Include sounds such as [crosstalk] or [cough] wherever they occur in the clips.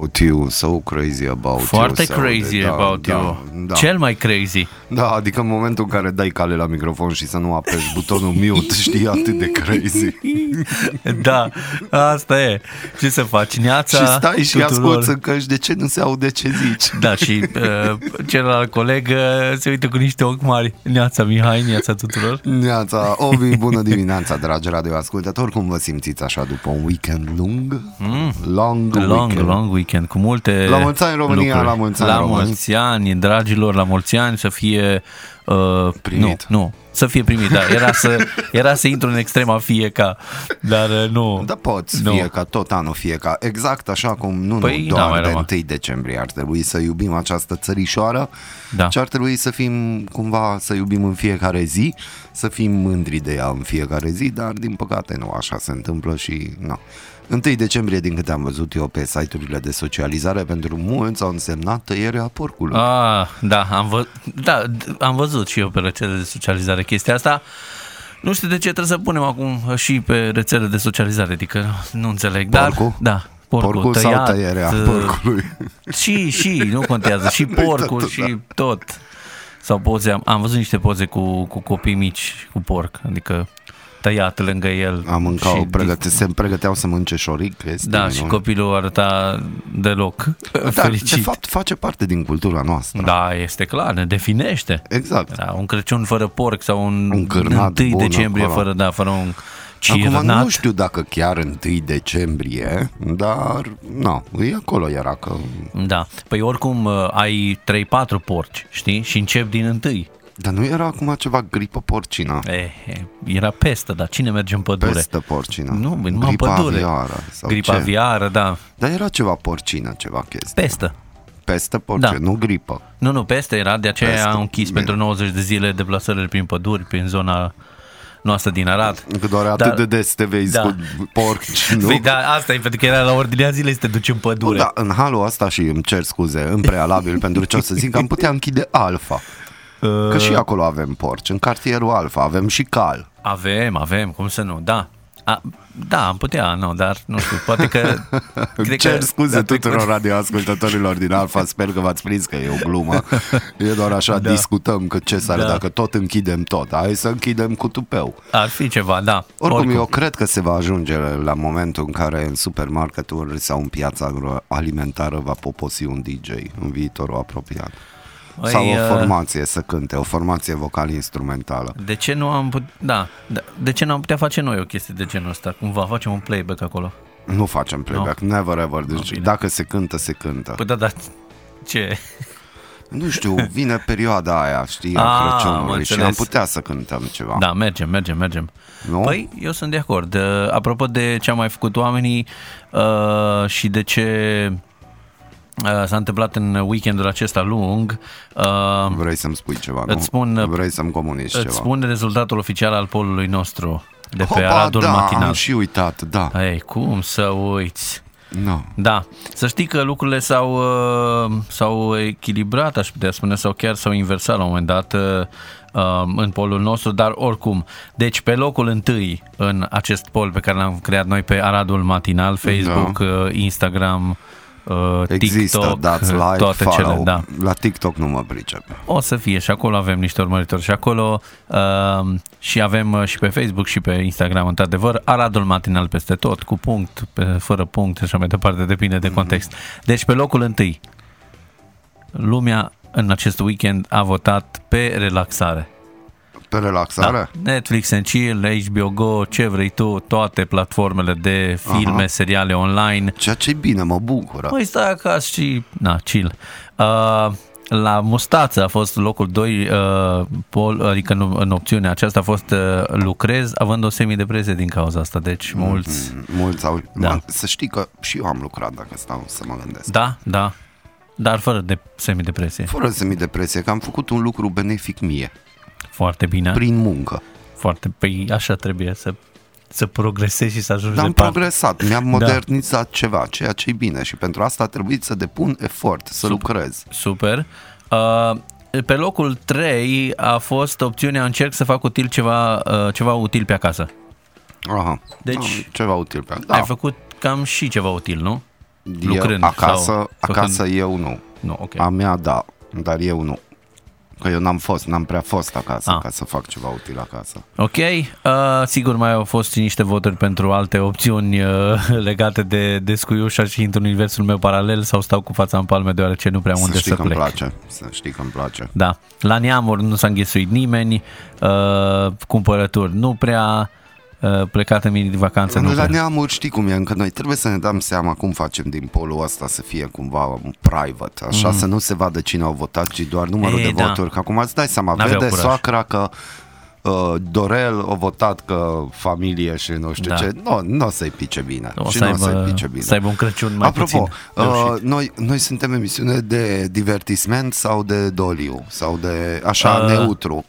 about you, so crazy about Foarte you. se aude. crazy Da, about da, you. Da. Cel mai crazy. da, adică în momentul în care dai cale la microfon și să nu apeși butonul mute, [laughs] știi, atât de crazy. [laughs] Da, asta e. Ce să faci? Neața și stai și tuturor. asculți în căști de ce nu se aude ce zici. [laughs] Da, și uh, celălalt coleg uh, se uită cu niște ochi mari. Neața Mihai, neața tuturor. Neața, Ovi, bună dimineața, dragi radioascultători, cum vă simțiți așa după un weekend lung? Mm. Long, Long, weekend. long weekend, cu multe La mulți ani, România, lucruri. la mulți ani, La români. mulți ani, dragilor, la mulți ani, să fie... Uh, Primit. Nu, nu, să fie primit, da. Era să, era să intru în extrema fie ca, dar uh, nu. Da, poți, Nu. fie ca tot anul, fie ca exact așa cum nu, Păi, nu da, doar mai de rămân. 1 decembrie ar trebui să iubim această țărișoară, Da. ci ar trebui să fim cumva, să iubim în fiecare zi, să fim mândri de ea în fiecare zi, dar din păcate nu așa se întâmplă și nu. 1 decembrie, din câte am văzut eu pe site-urile de socializare, pentru mulți au însemnat tăierea porcului. Ah, da, am, vă, da, d- am văzut și eu pe rețele de socializare chestia asta. Nu știu de ce trebuie să punem acum și pe rețele de socializare, adică nu înțeleg. Porcul? Dar, da, porcul, Porcul tăiat, sau tăierea uh, porcului? Și, și, nu contează, și [laughs] porcul tot, și tot. Sau poze, am, am văzut niște poze cu, cu copii mici, cu porc, adică tăiat lângă el. Am mâncau, și, pregăte, se pregăteau să mănânce șoric. Este Da, minunat. și copilul arăta deloc Dar, fericit. de fapt, face parte din cultura noastră. Da, este clar, ne definește. Exact. Da, un Crăciun fără porc sau un, Un cârnat 1 bun decembrie acolo. fără, da, fără un Acum cirnat. nu știu dacă chiar 1 decembrie, dar nu, e acolo era că... Da, păi oricum uh, ai 3-4 porci, știi? Și încep din întâi. Dar nu era acum ceva gripă porcină? Eh, eh, era pestă, dar cine merge în pădure? Pestă porcină. Nu, băi, numai în Gripa pădure. aviară sau Gripa ce? aviară, da. Dar era ceva porcină, ceva chestie. Pestă. Pestă porcină, Da. nu gripă. Nu, nu, peste era, de aceea Pestă, au închis bine. pentru 90 de zile deplasările prin păduri, prin zona noastră din Arad. Că doar atât Dar- de des te vezi da. cu porci, nu? Păi, da, asta e pentru că era la ordinea zilei să te duci în pădure. Da, în halul ăsta și îmi cer scuze în prealabil [laughs] pentru ce o să zic, am putea închide Alfa. Că și acolo avem porci, în cartierul Alfa avem și cal. Avem, avem, cum să nu, da. A, da, am putea, nu, dar nu știu, poate că... Îmi [laughs] cred cer că scuze da, tuturor radioascultătorilor din Alfa, sper că v-ați prins că e o glumă. [laughs] E doar așa, Da. discutăm că ce s-ar Da. dacă tot închidem tot. Hai să închidem cu tupeu. Ar fi ceva, da. Oricum, eu cred că se va ajunge la momentul în care în supermarketuri sau în piața agroalimentară va poposi un DJ în viitorul apropiat. Păi, sau o uh, formație să cânte, o formație vocal-instrumentală. De ce nu am put... da, da, de ce nu am putea face noi o chestie de genul ăsta? Cumva facem un playback acolo. Nu facem playback, never ever. Deci bine. dacă se cântă, se cântă. Păi da, da, ce? Nu știu, vine perioada aia, știi, Ah, a am Crăciunului și am înțeles. putea să cântăm ceva. Da, mergem, mergem, mergem. Nu? Păi, eu sunt de acord. Uh, Apropo de ce au mai făcut oamenii uh, și de ce uh, s-a întâmplat în weekendul acesta lung, uh, Vrei să-mi spui ceva, nu? Îți spun- Vrei să-mi comunici îți ceva. spun rezultatul oficial al polului nostru de pe Hopa, Aradul da, Matinal. am și uitat, da. Ei, cum să uiți? Nu. Da, să știi că lucrurile s-au, uh, s-au echilibrat, aș putea spune, sau chiar s-au inversat la un moment dat uh, uh, în polul nostru, dar oricum. Deci pe locul întâi în acest pol pe care l-am creat noi pe Aradul Matinal, Facebook, uh, Instagram, uh, Există, TikTok, dați like, toate follow. cele, da. La TikTok nu mă pricep. O să fie și acolo avem niște urmăritori și acolo uh, și avem uh, și pe Facebook și pe Instagram într-adevăr Aradul Matinal peste tot, cu punct, pe, fără punct și așa mai departe, depinde de context. Deci pe locul întâi lumea în acest weekend a votat pe relaxare. Pe relaxare? Da. Netflix and Chill, HBO Go, ce vrei tu, toate platformele de filme, Aha. seriale online. Ceea ce e bine, mă bucură. Păi stai acasă și... Na, chill. Uh, la Mustață a fost locul 2, uh, pol, adică în, în opțiunea aceasta a fost uh, lucrez, având o semidepresie din cauza asta, deci mulți... Mm, Mulți au... Da. Da. Să știi că și eu am lucrat, dacă stau să mă gândesc. Da, da, dar fără de semidepresie. Fără semidepresie, că am făcut un lucru benefic mie, Foarte bine. prin muncă. Foarte, păi așa trebuie să, să progresezi și să ajungi Dar am departe. progresat, mi-am modernizat ceva, ceea ce e bine și pentru asta a trebuit să depun efort, să lucrez. Super. Uh, pe locul 3 a fost opțiunea încerc să fac util ceva, uh, ceva util pe acasă. Aha. Deci- Da, ceva util pe Da. da. Ai făcut cam și ceva util, nu? Lucrând eu, acasă, sau acasă făcând- eu nu. Nu, ok. A mea da, dar eu nu. Că eu n-am fost, n-am prea fost acasă Ah. ca să fac ceva util acasă. Ok, uh, sigur mai au fost și niște voturi pentru alte opțiuni uh, [laughs] legate de, de scuiușa și într universul meu paralel sau stau cu fața în palme deoarece nu prea am unde să știi să că îmi plec. place, să știi că îmi place. Da, la neamuri nu s-a înghesuit nimeni, uh, cumpărături nu prea, uh, plecat în mini vacanțe nu La prea. neamuri știi cum e, încă noi trebuie să ne dăm seama cum facem din polul ăsta să fie cumva private, așa mm. să nu se vadă cine au votat, ci doar numărul Ei, de da. voturi. Că acum îți dai seama, N-aveau vede curaj. soacra că uh, Dorel a votat că familie și nu știu Da. ce. Nu, nu o să-i pice bine. O și să nu o să-i aibă, pice bine. să aibă un Crăciun mai Apropo, puțin uh, reușit. noi, noi suntem emisiune de divertisment sau de doliu? Sau de așa Uh, neutru?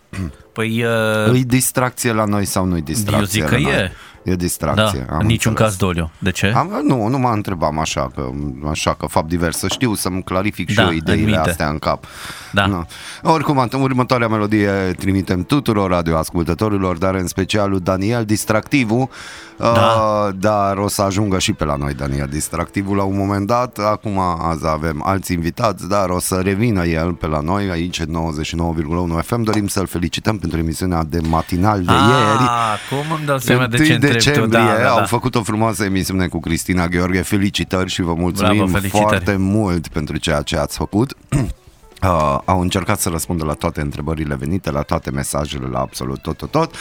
Păi, [clears throat] uh, Îi distracție la noi sau nu-i distracție eu zic că la noi? e. E distracție. Da, am în niciun înțeles. caz doliu. De ce? Am, nu, nu mă întrebam așa că, așa că fapt divers, să știu să-mi clarific și Da, eu în ideile minte. astea în cap. Da. Nu. Oricum, în următoarea melodie trimitem tuturor radioascultătorilor, dar în special lui Daniel Distractivu, Da. uh, dar o să ajungă și pe la noi Daniel Distractivu la un moment dat. Acum azi avem alți invitați, dar o să revină el pe la noi aici în 99,1 FM. Dorim să-l felicităm pentru emisiunea de matinal de ieri. Ah, cum îmi dau seama de 1 ce întrebi tu? Decembrie Da, da, au da. făcut o frumoasă emisiune cu Cristina Gheorghe. Felicitări și vă mulțumim Bravo, felicitări. foarte mult pentru ceea ce ați făcut. [clears throat] Uh, au încercat să răspundă la toate întrebările venite, la toate mesajele, la absolut tot, tot, tot.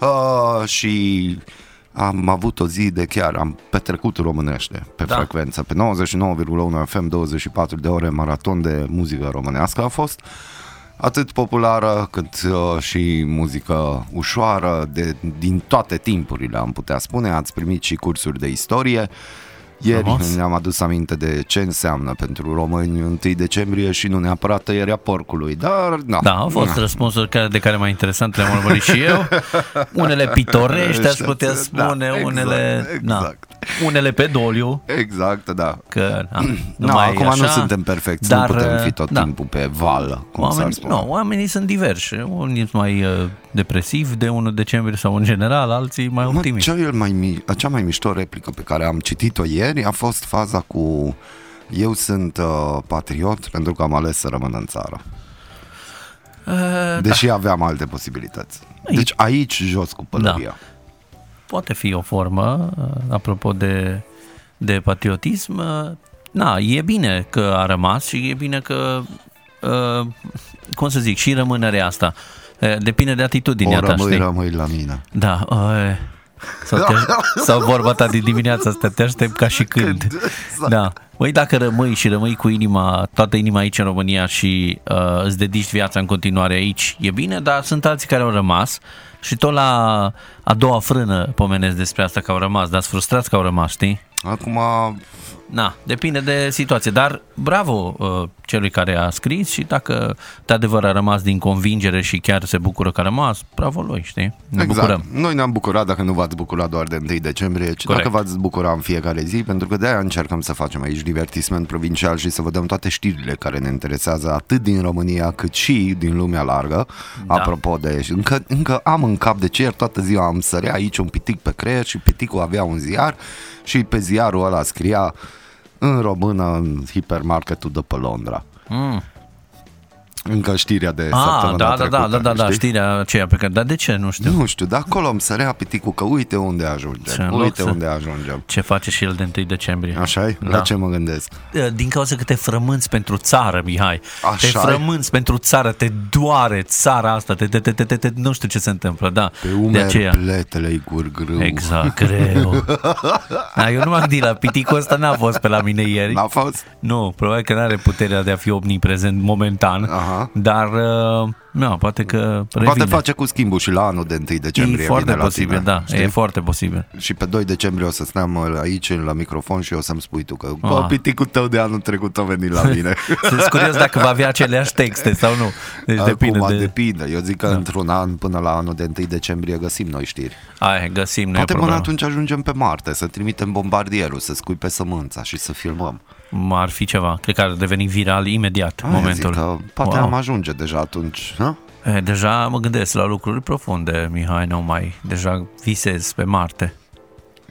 Uh, și am avut o zi de chiar, am petrecut românește pe Da. frecvență. Pe 99,1 FM, 24 de ore, maraton de muzică românească a fost atât populară cât uh, și muzică ușoară de, din toate timpurile, am putea spune. Ați primit și cursuri de istorie. Ieri Frumos. ne-am adus aminte de ce înseamnă pentru români 1 decembrie și nu neapărat tăierea porcului, dar na. Da, au fost răspunsuri care, de care mai interesant le-am urmărit și eu. [laughs] Unele pitorești, aș putea Da, spune, exact, unele, na, exact. unele pe doliu, Exact, da. că na, [clears throat] Nu, numai acum așa, nu suntem perfecți, dar, nu putem fi tot da. timpul pe val, cum s-ar Oamenii, spune. nu, oamenii sunt diversi. Unii sunt mai uh, depresivi de 1 decembrie sau în general, alții mai Mă, optimiști. cea, mai, mi- cea mai mișto replică pe care am citit-o ieri a fost faza cu eu sunt uh, patriot pentru că am ales să rămân în țară. Uh, Deși aveam alte posibilități. Deci aici jos cu pălăria. poate fi o formă, uh, apropo de, de patriotism. uh, Na, e bine că a rămas și e bine că, uh, cum să zic, și rămânerea asta. Uh, Depinde de atitudinea o ta, rămâi, știi? rămâi la mine. Da, uh, sau, te, [laughs] sau vorba ta din dimineața asta, te aștept ca și când. Exact. Da. Măi, dacă rămâi și rămâi cu inima, toată inima aici în România și uh, îți dedici viața în continuare aici, e bine, dar sunt alții care au rămas și tot la a doua frână pomenesc despre asta că au rămas, dar sunt frustrați că au rămas, știi? Acum, Na, depinde de situație, dar bravo uh, celui care a scris și dacă de adevăr a rămas din convingere și chiar se bucură că a rămas, bravo lui, știi? Ne exact. bucurăm. Noi ne-am bucurat dacă nu v-ați bucurat doar de 1 decembrie, ci Corect. dacă v-ați bucurat în fiecare zi, pentru că de-aia încercăm să facem aici divertisment provincial și să vă dăm toate știrile care ne interesează atât din România cât și din lumea largă. Da. Apropo de... Încă, încă am în cap de ce ieri toată ziua am sărea aici un pitic pe creier și piticul avea un ziar și pe ziarul ăla scria în română în hipermarketul de pe Londra. Mm. Încă știrea de Ah, săptămâna da, da, da, trecută, da, da, da, știi? știrea aceea pe care, dar de ce nu știu? Nu știu, dar acolo îmi sărea piticul că uite unde Ce ajungem, în loc uite să- unde ajungem. Ce face și el de 1 decembrie? așa e? Da. La ce mă gândesc? Din cauza că te frămânți pentru țară, Mihai. Așa te e? frămânți pentru țară, te doare țara asta, te, te, te, te, te, te, nu știu ce se întâmplă, da. Pe de umeri aceea. pletele-i grâu. Exact, greu. [laughs] Da, eu nu m-am gândit la piticul ăsta, n-a fost pe la mine ieri. N-a fost? Nu, probabil că nu are puterea de a fi omniprezent momentan, Aha. Dar uh, nu, poate că revine. Poate face cu schimbul și la anul de 1 decembrie E foarte vine la posibil, tine, da, știi? e foarte posibil. Și pe 2 decembrie o să stăm aici la microfon și o să-mi spui tu că bă, Ah. piticul tău de anul trecut a venit la mine. [laughs] Sunt curios dacă va avea aceleași texte sau nu. Deci depinde Acum de... Da. depinde. Eu zic că într-un an până la anul de 1 decembrie găsim noi știri. Ai, găsim, nu e Poate până problemă. atunci ajungem pe Marte, să trimitem bombardierul, să scui pe sămânța și să filmăm. Ar fi ceva, cred că ar deveni viral imediat în Aia momentul. Zic că poate Wow. am ajunge deja atunci. Ha? E, deja mă gândesc la lucruri profunde, Mihai, nu mai, deja visez pe Marte.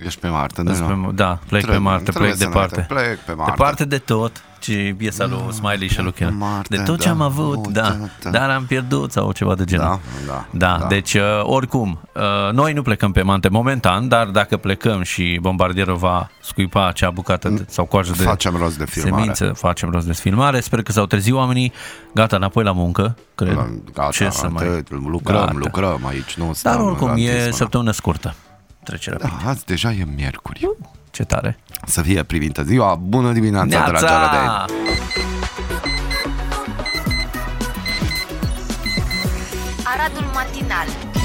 Ești pe Marte, Sunt nu? pe- Da, plec pe Trebuie- Marte, trebuie plec să ne departe. uităm. Plec pe Marte. Departe de tot, ce piesa lui Smiley și lui pe Kel. Marte, De tot ce da. am avut, Oh, da, da, da. dar am pierdut sau ceva de genul. Da, da, Da, da. deci uh, oricum, uh, noi nu plecăm pe Mante momentan, dar dacă plecăm și bombardierul va scuipa acea bucată de, sau coajă de Facem rost de filmare. semințe, facem rost de filmare. Sper că s-au trezit oamenii, gata, înapoi la muncă, cred. La- Gata, Ce să mai... atât, lucrăm, Gata. lucrăm aici, nu stăm Dar oricum, la e închis, mă. săptămână scurtă. Trece rapid. Da, azi deja e miercuri. Ce tare. Să fie privită ziua. Bună dimineața, dragi arădeni. Aradul matinal.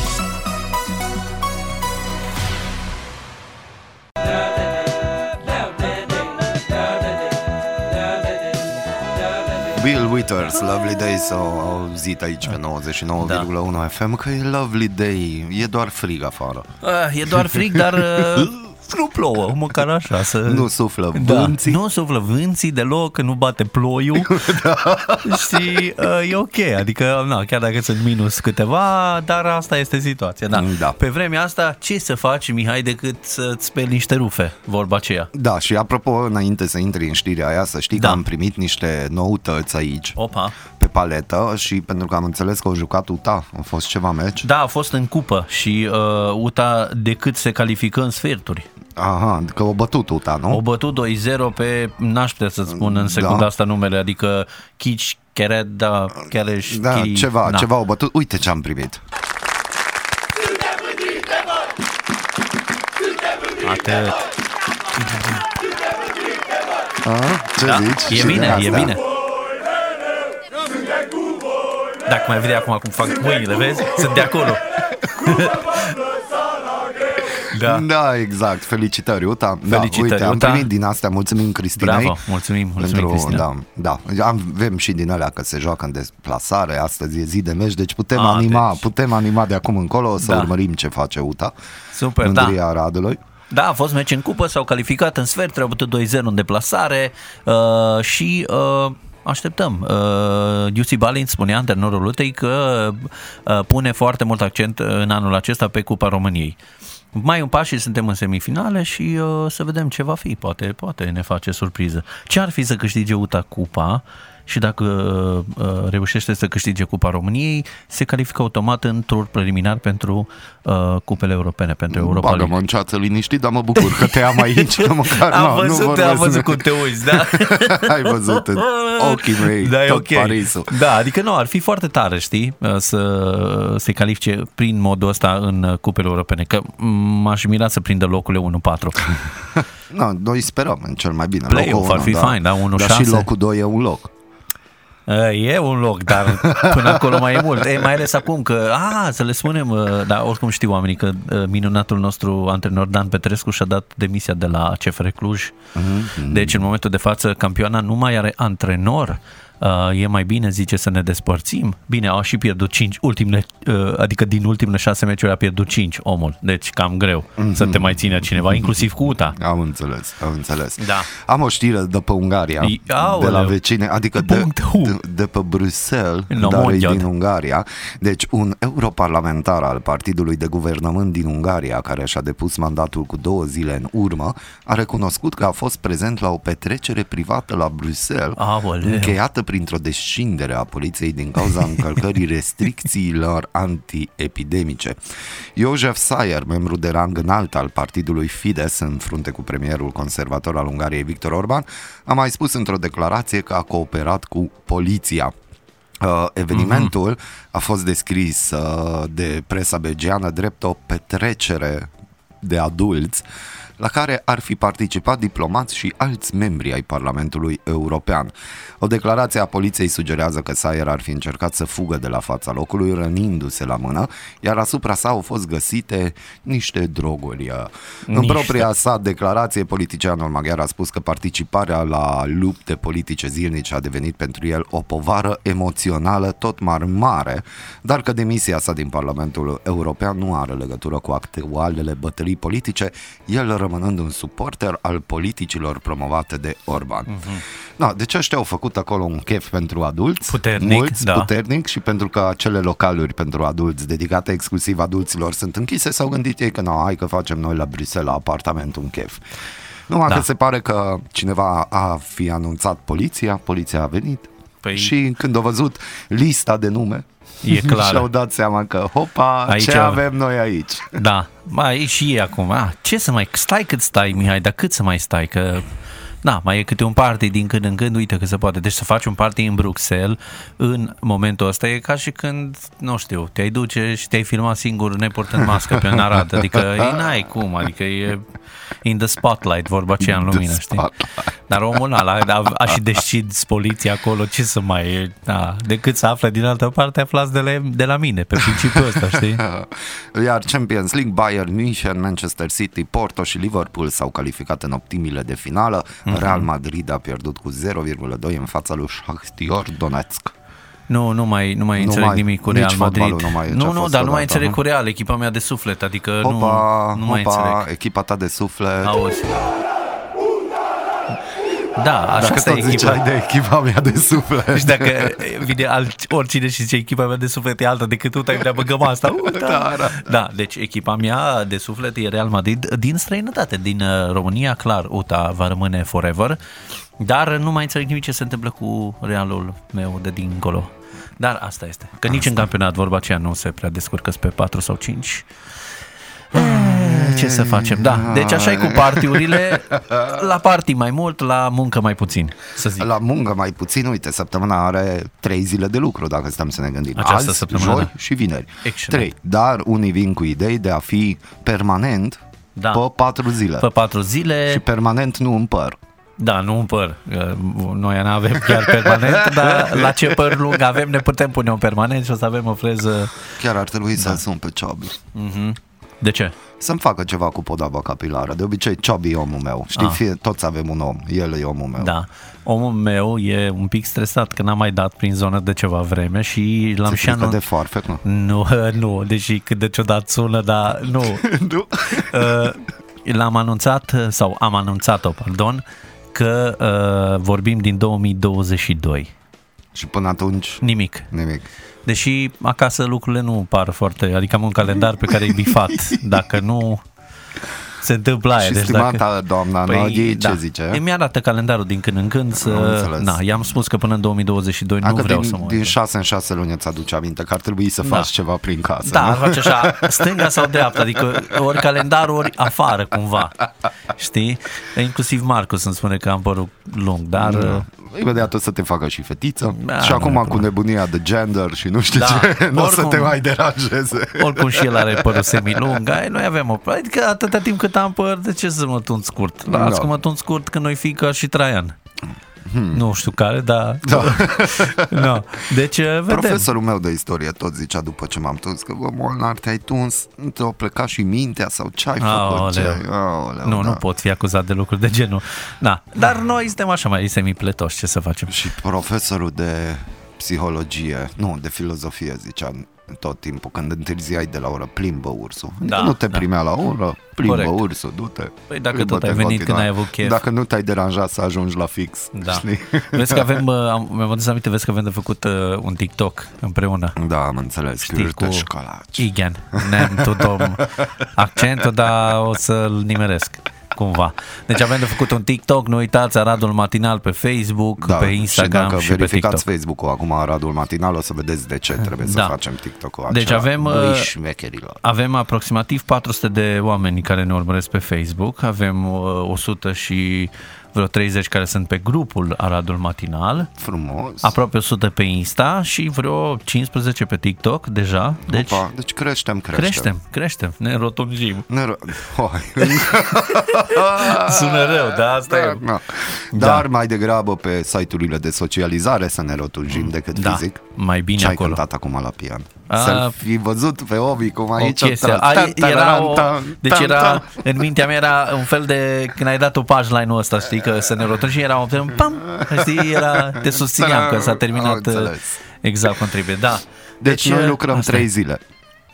Bill Withers, Lovely Day, s-au auzit aici pe 99,1 Da. FM că e Lovely Day, e doar frig afară. Uh, e doar frig, dar uh, [laughs] nu plouă, măcar așa. Să... Nu suflă Da, vânții. nu suflă vânții deloc, nu bate ploiul [laughs] Da. și uh, e ok, adică na, chiar dacă sunt minus câteva, dar asta este situația. Da. Da. Pe vremea asta, ce să faci, Mihai, decât să-ți speli niște rufe, vorba aceea. Da, și apropo, înainte să intri în știrea aia, să știi Da. că am primit niște noutăți aici Opa. pe paletă și pentru că am înțeles că au jucat UTA, a fost ceva meci. Da, a fost în cupă și uh, UTA decât se califică în sferturi. Aha, că au bătut UTA, nu? O bătut 2-0 pe, n-aș putea să spun în secunda Da. asta numele, adică Chici, Chereda, Chereș, Da, Chiri, ceva, na. ceva au bătut. Uite ce am primit. Atât. A, ce Da? zici? E Și bine, din e astea. bine. Dacă mai vede acum cum fac mâinile, vezi? Sunt de acolo. Da. Da, exact. Felicitări, Uta. Felicitări, da, uite, am Uta. primit din astea. Mulțumim, Cristina. Bravo, mulțumim, mulțumim, Cristina. Da, da. Avem și din alea că se joacă în desplasare. Astăzi e zi de meci, deci putem A, anima, deci. putem anima de acum încolo să Da. urmărim ce face Uta. Super, da. Mândria Aradului. Da, a fost meci în cupă, s-au calificat în sfert, au bătut 2-0 în deplasare uh, și uh, așteptăm. Uh, UC Balin spunea, antrenorul Lutei, că uh, pune foarte mult accent în anul acesta pe Cupa României. Mai un pas și suntem în semifinale și uh, să vedem ce va fi. Poate, poate ne face surpriză. Ce ar fi să câștige UTA Cupa și dacă uh, reușește să câștige Cupa României, se califică automat în tur preliminar pentru uh, cupele europene, pentru Europa League. Bagă-mă în ceață liniștit, dar mă bucur că te am aici. Că măcar, [laughs] Am nu, văzut, nu am vorbesc văzut cum te uiți, da? [laughs] Ai văzut în ochii mei da, e tot ok. Parisul. Da, adică nu, ar fi foarte tare, știi, să se califice prin modul ăsta în cupele europene, că m-aș mira să prindă locurile 1-4. [laughs] No, noi sperăm în cel mai bine. Play-off Locul ar unu, fi fain, da, 1-6. Dar și locul 2 e un loc. E un loc, dar până acolo mai e mult. E, mai ales acum că, a, să le spunem, uh, dar oricum știu oamenii că uh, minunatul nostru antrenor Dan Petrescu și-a dat demisia de la CFR Cluj. Deci în momentul de față campioana nu mai are antrenor. Uh, e mai bine, zice, să ne despărțim. Bine, au și pierdut 5 ultimele, uh, adică din ultimele 6 meciuri a pierdut 5 omul. Deci cam greu să te mai țină cineva, inclusiv cu UTA. Am înțeles, am înțeles. Da. Am o știre de pe Ungaria, I- de la aoleu. vecine, adică de, Punctul. de, de pe Bruxelles, No, dar e mondial. din Ungaria. Deci un europarlamentar al Partidului de Guvernământ din Ungaria, care și-a depus mandatul cu două zile în urmă, a recunoscut că a fost prezent la o petrecere privată la Bruxelles, Aoleu. încheiată printr-o descindere a poliției din cauza [laughs] încălcării restricțiilor antiepidemice. Josef Sayer, membru de rang înalt al partidului Fidesz în frunte cu premierul conservator al Ungariei Victor Orban, a mai spus într-o declarație că a cooperat cu poliția. Uh, evenimentul a fost descris uh, de presa belgiană drept o petrecere de adulți la care ar fi participat diplomați și alți membri ai Parlamentului European. O declarație a poliției sugerează că Sayer ar fi încercat să fugă de la fața locului, rănindu-se la mână, iar asupra sa au fost găsite niște droguri. În Niște. propria sa declarație, politicianul maghiar a spus că participarea la lupte politice zilnice a devenit pentru el o povară emoțională tot mai mare, dar că demisia sa din Parlamentul European nu are legătură cu actualele bătălii politice, el rămâne rămânând un suporter al politicilor promovate de Orban. Mhm. Uh-huh. Da, deci ăștia au făcut acolo un chef pentru adulți, Puternic, mulți, da. puternic și pentru că acele localuri pentru adulți dedicate exclusiv adulților sunt închise, s-au gândit ei că nu, hai că facem noi la Bruxelles, la apartament, un chef. Numai Da. că se pare că cineva a fi anunțat poliția, poliția a venit Păi- și când au văzut lista de nume E [laughs] clar. și-au dat seama că, hopa, Aici ce au- avem noi aici? Da, mai e și ei acum. Ah, ce să mai stai cât stai, Mihai, dar cât să mai stai? Că da, mai e câte un party din când în când, uite că se poate. Deci să faci un party în Bruxelles în momentul ăsta e ca și când, nu știu, te-ai duce și te-ai filmat singur nepurtând mască pe un arad. Adică e n-ai cum, adică e in the spotlight, vorba aceea în The lumină, știi? spotlight. Dar omul ăla a, a și deschis poliția acolo, ce să mai e, da, decât să afle din altă parte, aflați de la, de la mine, pe principiul ăsta, știi? [laughs] Iar Champions League, Bayern München, Manchester City, Porto și Liverpool s-au calificat în optimile de finală. Mhm. Real Madrid a pierdut cu 0,2 în fața lui Shakhtar Donetsk. Nu, nu mai, nu mai Nu înțeleg mai- nimic cu nici Real fotbalul Madrid. nu mai e ce nu, a nu, fost dar nu mai odată, înțeleg nu? cu Real, echipa mea de suflet, adică Opa, nu, nu mai opa, înțeleg. echipa ta de suflet. Auzi. Da, așa Dacă asta e tot ziceai echipa. de echipa mea de suflet. Și dacă vine alt, oricine și zice echipa mea de suflet e alta decât tu, te vrea băgăm asta. [laughs] Uh, da. Da, da. da, deci echipa mea de suflet e Real Madrid din străinătate, din uh, România, clar, UTA va rămâne forever, dar nu mai înțeleg nimic ce se întâmplă cu Realul meu de dincolo. Dar asta este. Că nici în campionat vorba aceea nu se prea descurcă pe 4 sau 5. Ce să facem? Da, deci așa e cu partiurile. [laughs] La party mai mult, la muncă mai puțin, să zic. La muncă mai puțin, uite, săptămâna are trei zile de lucru, dacă stăm să ne gândim. Această Azi, săptămână, joi da. și vineri. Excelent. Trei. Dar unii vin cu idei de a fi permanent Da. pe patru zile. Pe patru zile, Și permanent nu în păr. da, nu în păr. Că Noi nu avem chiar permanent, [laughs] dar la ce păr lung avem ne putem pune un permanent și o să avem o freză. Chiar ar trebui Da. să-l sun pe Ciobi. De ce? Să-mi facă ceva cu podaba capilară. De obicei, Ciobi e omul meu. Știi, Ah. fie, toți avem un om. El e omul meu. Da. Omul meu e un pic stresat că n-a mai dat prin zonă de ceva vreme și l-am Ți-e și frică anunțat. de foarfec, nu? Nu, [laughs] nu, deși cât de ciudat sună, dar [laughs] nu. nu? Uh, l-am anunțat, sau am anunțat-o, pardon, că uh, vorbim din 2022. Și până atunci, Nimic. nimic. Deși acasă lucrurile nu par foarte... Adică am un calendar pe care e bifat. [laughs] Dacă nu se întâmplă aia. Și deci stimata dacă... doamna Nodi, ce zice? Îmi arată calendarul din când în când Am să... înțeles. Na, i-am spus că până în 2022 nu Dacă vreau din, să mă... din 6 în 6 luni îți aduce aminte că ar trebui să Da. faci ceva prin casă. Da, nu? ar face așa, [laughs] stânga sau dreapta, adică ori calendar, ori afară cumva. Știi? Inclusiv Marcus îmi spune că am părul lung, dar... Da. Imediat o să te facă și fetiță Da, Și nu acum e cu problemă. nebunia de gender Și nu știu Da, ce Nu o să oricum. te mai deranjeze Oricum și el are părul semilung, ai, noi avem o... Adică atâta timp cât am păr, de ce să mă tund scurt? Las Da. că mă tund scurt când noi fi ca și Traian. Hmm. Nu știu care, dar... Da. [laughs] no. Deci, vedem. Profesorul meu de istorie tot zicea după ce m-am tuns Că bă, Molnar, te-ai tuns Nu te-a plecat și mintea Sau ce ai făcut? Ce? Aoleu. Aoleu, Nu, da. nu pot fi acuzat de lucruri de genul. Da. Dar noi suntem așa mai semipletoși, ce să facem? Și profesorul de psihologie Nu, de filozofie zicea tot timpul când întârziai de la oră, plimbă ursul. Adică Da, nu te da. primea la oră, plimbă Corect. ursul, du-te. Păi dacă plimbă-te tot ai în venit continuare. când ai avut chef. Dacă nu te-ai deranjat să ajungi la fix, Da. știi? [laughs] Vezi că avem, uh, am, mi-am adus aminte, vezi că avem de făcut uh, un TikTok împreună. Da, am înțeles. Știi, Știi, cu școlaci. Igen. Nem tu dom [laughs] accentul, dar o să-l nimeresc cumva. Deci avem de făcut un TikTok, nu uitați Aradul Matinal pe Facebook, Da, pe Instagram și dacă și, pe verificați TikTok. Facebook-ul acum Aradul Matinal o să vedeți de ce trebuie să Da. facem TikTok-ul Deci acela. avem, Băi, uh, șmecherilor. Avem aproximativ 400 de oameni care ne urmăresc pe Facebook, avem uh, 100 și vreo 30 care sunt pe grupul Aradul Matinal, Frumos. aproape 100 pe Insta și vreo 15 pe TikTok deja. Deci Opa, deci creștem, creștem. creștem, creștem, ne rotunjim. Ne ro- Hoi. [laughs] Sună rău, dar asta e. Da. Dar mai degrabă pe site-urile de socializare să ne rotunjim decât Da, fizic. mai bine Ce ai acolo. cântat acum la pian? A, Să-l fi văzut pe Ovi cum o aici chestie. tra- Ai, ta- era o, taran- deci tan- era, tan- în mintea mea era un fel de, când ai dat-o punchline-ul ăsta, știi, că să ne rotăm și era un fel, pam, știi, era, te susțineam că s-a Am terminat înțeles. uh, exact cum trebuie, da. Deci, noi uh, lucrăm asta e. trei zile.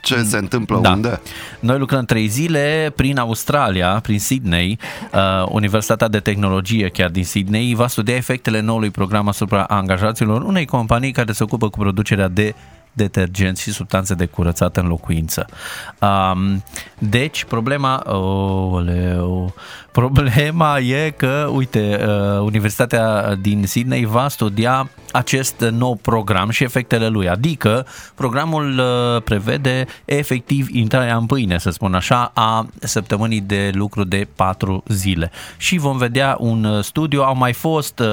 Ce se întâmplă Da. unde? Noi lucrăm trei zile prin Australia, prin Sydney. Uh, Universitatea de Tehnologie chiar din Sydney va studia efectele noului program asupra angajaților unei companii care se ocupă cu producerea de detergenți și substanțe de curățat în locuință. Um, deci, problema, oleu, problema e că, uite, uh, Universitatea din Sydney va studia acest nou program și efectele lui. Adică, programul uh, prevede efectiv intrarea în pâine, să spun așa, a săptămânii de lucru de patru zile. Și vom vedea un uh, studiu, a mai fost, uh,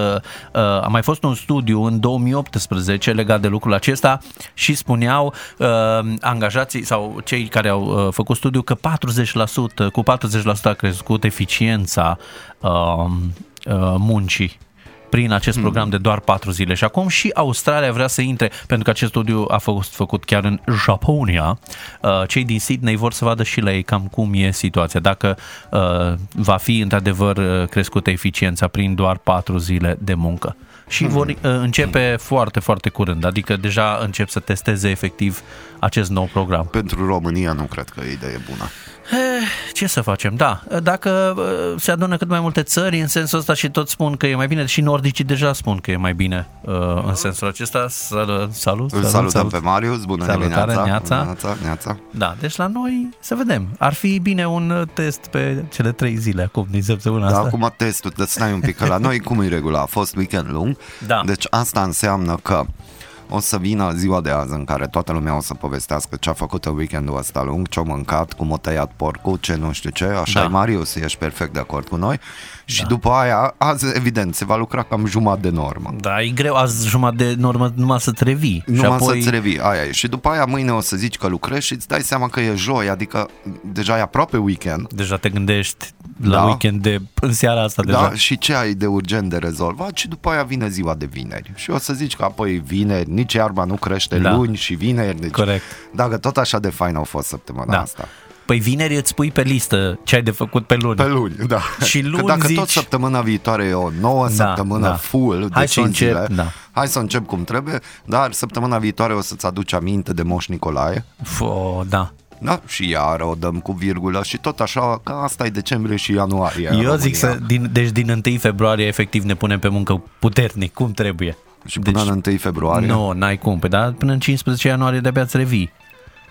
uh, a mai fost un studiu în 2018 legat de lucrul acesta și spuneau uh, angajații sau cei care au uh, făcut studiu că 40%, cu 40% a crescut eficiența uh, uh, muncii prin acest program de doar 4 zile. Și acum și Australia vrea să intre, pentru că acest studiu a fost făcut chiar în Japonia. Uh, Cei din Sydney vor să vadă și la ei cam cum e situația, dacă uh, va fi într-adevăr uh, crescută eficiența prin doar 4 zile de muncă. Și vor uh, începe foarte, foarte curând, adică deja încep să testeze efectiv acest nou program. Pentru România nu cred că e idee bună. Eh, Ce să facem? Da, dacă uh, se adună cât mai multe țări în sensul ăsta și toți spun că e mai bine și nordicii deja spun că e mai bine uh, în sensul acesta. Sal- Salut, Îl salut, salutăm salut. pe Marius, bună Salutare, dimineața. neața. Neața, neața. Da, deci la noi să vedem. Ar fi bine un uh, test pe cele trei zile acum din săptămâna Da, asta. acum testul, dar stai un pic, că la noi cum e regula? A fost weekend lung, Da. deci asta înseamnă că o să vină ziua de azi în care toată lumea o să povestească ce a făcut în weekendul ăsta lung, ce-a măncat, cum a tăiat porcul, ce nu știu ce, așa Da. e Marius, ești perfect de acord cu noi. Și după aia, azi evident, se va lucra cam jumătate de normă. Da, e greu azi jumătate de normă numai să-ți revii. și Numai apoi... să-ți revii, aia e. Și după aia mâine o să zici că lucrezi și îți dai seama că e joi, adică deja e aproape weekend. Deja te gândești la Da. weekend de în seara asta deja. Da, și ce ai de urgent de rezolvat și după aia vine ziua de vineri. Și o să zici că apoi vineri, nici iarba nu crește Da. luni și vineri. Deci, Corect. Dacă tot așa de fain au fost săptămâna Da. asta. Păi vineri îți pui pe listă ce ai de făcut pe luni. Pe luni, da. Și Că luni dacă zici- tot săptămâna viitoare e o nouă Da, săptămână da. full de Hai să 5 încep, zile, da. hai să încep cum trebuie, dar săptămâna viitoare o să-ți aduci aminte de Moș Nicolae. Fo, da. Da, și iar o dăm cu virgulă și tot așa, că asta e decembrie și ianuarie. în Eu România. zic să, din, deci din 1 februarie efectiv ne punem pe muncă puternic, cum trebuie. Și până deci, în 1 februarie. Nu, n-ai cum, pe dar până în 15 ianuarie de-abia îți revii.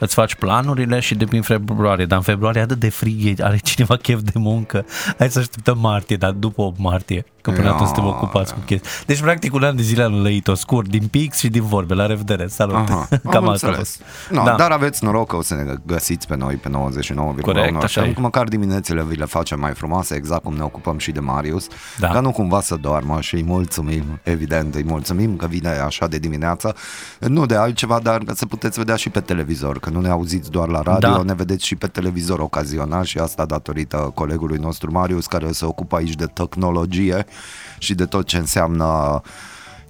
Îți faci planurile și de prin februarie, dar în februarie atât de frig, e, are cineva chef de muncă. Hai să așteptăm martie, dar după 8 martie, că până Ia. atunci suntem ocupați cu chestii. Deci practic un an de zile am lăit-o scurt, din pix și din vorbe. La revedere, salut! Aha, [laughs] Cam am asta a înțeles. fost. No, Da. Dar aveți noroc că o să ne găsiți pe noi pe 99,1 Corect, așa e. FM, măcar diminețile vi le facem mai frumoase, exact cum ne ocupăm și de Marius, Da. ca nu cumva să doarmă și îi mulțumim, evident, îi mulțumim că vine așa de dimineață, nu de altceva, dar că să puteți vedea și pe televizor, că nu ne auziți doar la radio, Da. ne vedeți și pe televizor ocazional și asta datorită colegului nostru Marius, care se ocupă aici de tehnologie și de tot ce înseamnă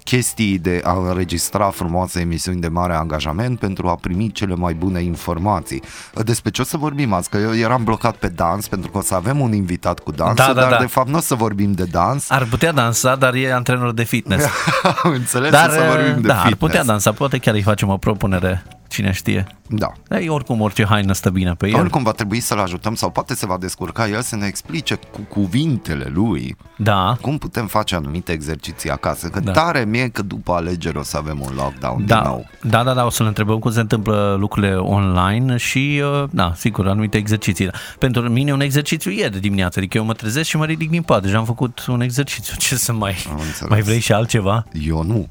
chestii de a înregistra frumoase emisiuni de mare angajament pentru a primi cele mai bune informații. Despre ce o să vorbim azi? Că eu eram blocat pe dans pentru că o să avem un invitat cu dans, Da, da, dar da. de fapt nu o să vorbim de dans. Ar putea dansa, dar e antrenor de fitness. [laughs] Am înțeles Dar, o să vorbim de da, fitness. ar putea dansa, poate chiar îi facem o propunere, cine știe. Da. Dar e oricum orice haină stă bine pe el. Oricum va trebui să-l ajutăm sau poate se va descurca el să ne explice cu cuvintele lui Da, cum putem face anumite exerciții acasă. Că Da. tare mie că după alegeri o să avem un lockdown din da, nou. da, da, da, o să-l întrebăm cum se întâmplă lucrurile online și, uh, da, sigur, anumite exerciții. Pentru mine un exercițiu e de dimineață, adică eu mă trezesc și mă ridic din pat, deja am făcut un exercițiu. [laughs] Ce să mai, Am înțeles. mai vrei și altceva? Eu nu,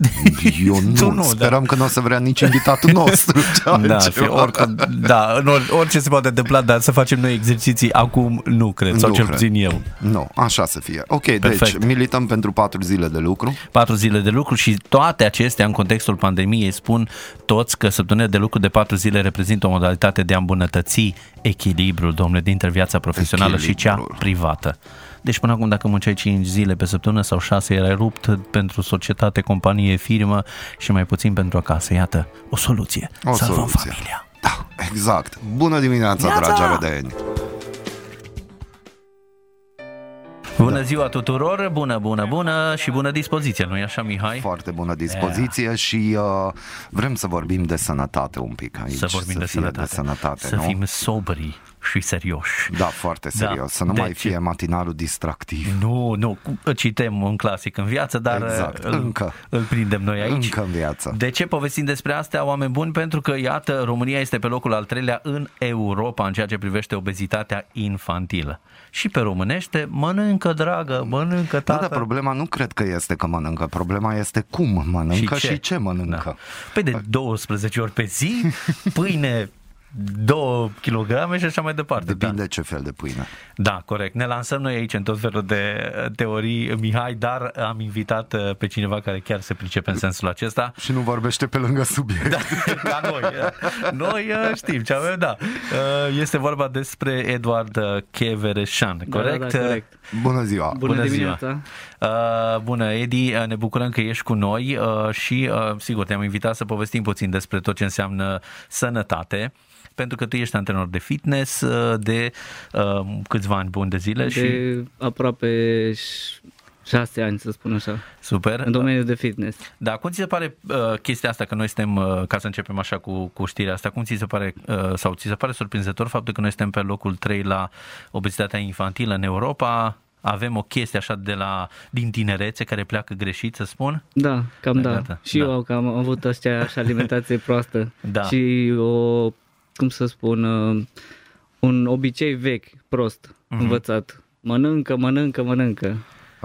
eu nu. [laughs] Tu nu, Sperăm că nu o să vrea nici invitatul [laughs] nostru. Ce Da, altceva. fi, oricum, da, în or, orice se poate întâmpla, dar să facem noi exerciții acum nu cred, sau Nu cel cred. puțin eu. Nu, așa să fie. Ok, Perfect. deci milităm pentru patru zile de lucru. patru zile de lucru și toate acestea în contextul pandemiei spun toți că săptămâna de lucru de patru zile reprezintă o modalitate de a îmbunătăți echilibrul, domnule, dintre viața profesională și cea Echilibrul. privată. Deci până acum dacă munceai 5 zile pe săptămână sau 6 erai rupt pentru societate, companie, firmă și mai puțin pentru acasă. Iată, o soluție. O Salvăm soluție. familia. Da, exact. Bună dimineața, Neața! dragi arădeni! Bună ziua tuturor, bună, bună, bună și bună dispoziție, nu-i așa, Mihai? Foarte bună dispoziție yeah. și uh, vrem să vorbim de sănătate un pic aici. Să vorbim să de, fie sănătate. de sănătate. Să nu? fim sobri și serioși. Da, foarte serios. Da. Să nu De mai ce? fie matinalul distractiv. Nu, nu, citem un clasic în viață, dar Exact, îl, încă. îl prindem noi aici. Încă în viață. De ce povestim despre astea, oameni buni? Pentru că, iată, România este pe locul al treilea în Europa în ceea ce privește obezitatea infantilă. Și pe românește, mănâncă, dragă, mănâncă, Da, tată. dar problema nu cred că este că mănâncă, problema este cum mănâncă și ce, și ce mănâncă. Da. Păi de 12 ori pe zi, pâine 2 kg și așa mai departe. Depinde Da. ce fel de pâine. da, corect. Ne lansăm noi aici în tot felul de uh, teorii, Mihai, dar am invitat uh, pe cineva care chiar se pricepe în sensul acesta. Și nu vorbește pe lângă subiect. Da, [laughs] ca noi. Noi uh, știm ce avem, da. Uh, Este vorba despre Eduard uh, Chevereșan, corect? Da, da, da, corect. Bună ziua! Bună, Bună dimineața! Uh, bună, Edi, uh, ne bucurăm că ești cu noi uh, și, uh, sigur, te-am invitat să povestim puțin despre tot ce înseamnă sănătate, pentru că tu ești antrenor de fitness uh, de uh, câțiva ani buni de zile și De aproape ș- șase ani, să spun așa, super. în domeniul de fitness. Da, cum ți se pare uh, chestia asta că noi suntem, uh, ca să începem așa cu, cu știrea asta, cum ți se pare uh, sau ți se pare surprinzător faptul că noi suntem pe locul 3 la obezitatea infantilă în Europa? Avem o chestie așa de la, din tinerețe care pleacă greșit, să spun? Da, cam Da, da. gata, Și da. eu că am avut aceeași alimentație proastă. Da. Și o, cum să spun, uh, un obicei vechi, prost, Mhm. învățat. Mănâncă, mănâncă, mănâncă.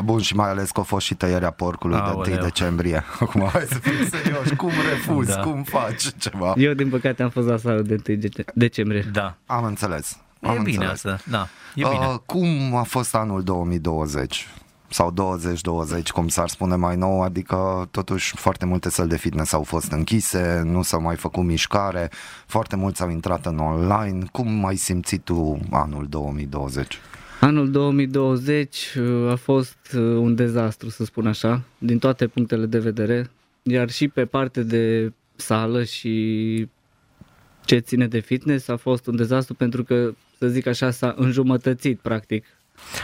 Bun, și mai ales că a fost și tăierea porcului de Aoleu. 1 decembrie. [laughs] Acum, hai să fim [laughs] serioși. Cum refuzi? Da. Cum faci ceva? Eu, din păcate, am fost la sală de 1 dece- decembrie. Da. Am înțeles. Am e bine înțeles. asta, da. E bine. Uh, cum a fost anul 2020? Sau 2020, cum s-ar spune mai nou, adică totuși foarte multe săli de fitness au fost închise, nu s-au mai făcut mișcare, foarte mulți au intrat în online. Cum ai simțit tu anul 2020? Anul 2020 uh, a fost uh, un dezastru, să spun așa, din toate punctele de vedere, iar și pe parte de sală și ce ține de fitness a fost un dezastru pentru că, să zic așa, s-a înjumătățit practic.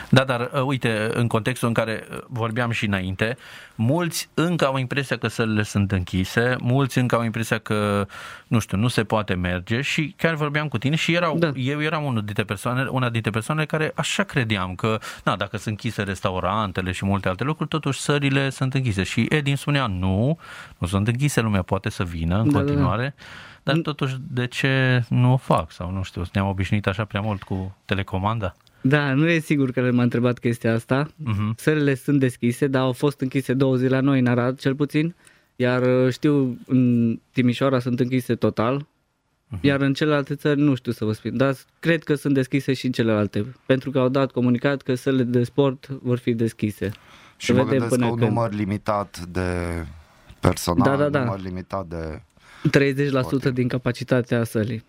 Da, dar uh, uite, în contextul în care uh, vorbeam și înainte, mulți încă au impresia că sălile sunt închise, mulți încă au impresia că, nu știu, nu se poate merge și chiar vorbeam cu tine și erau, Da. eu eram unul dintre persoane, una dintre persoane care așa credeam că, na, dacă sunt închise restaurantele și multe alte lucruri, totuși sările sunt închise. Și Edi îmi spunea, nu, nu sunt închise, lumea poate să vină în Da, da, da. continuare, dar totuși de ce nu o fac? Sau nu știu, ne-am obișnuit așa prea mult cu telecomanda? Da, nu e sigur că m-a întrebat chestia asta. Mhm. Sările sunt deschise, dar au fost închise două zile la noi în Arad, cel puțin, iar uh, știu, în Timișoara sunt închise total, iar în celelalte țări nu știu să vă spun, dar cred că sunt deschise și în celelalte, pentru că au dat comunicat că sălile de sport vor fi deschise. Și Să mă vedem gândesc până că un când. număr limitat de personal, Da, da, da. număr limitat de... 30% din capacitatea sălii.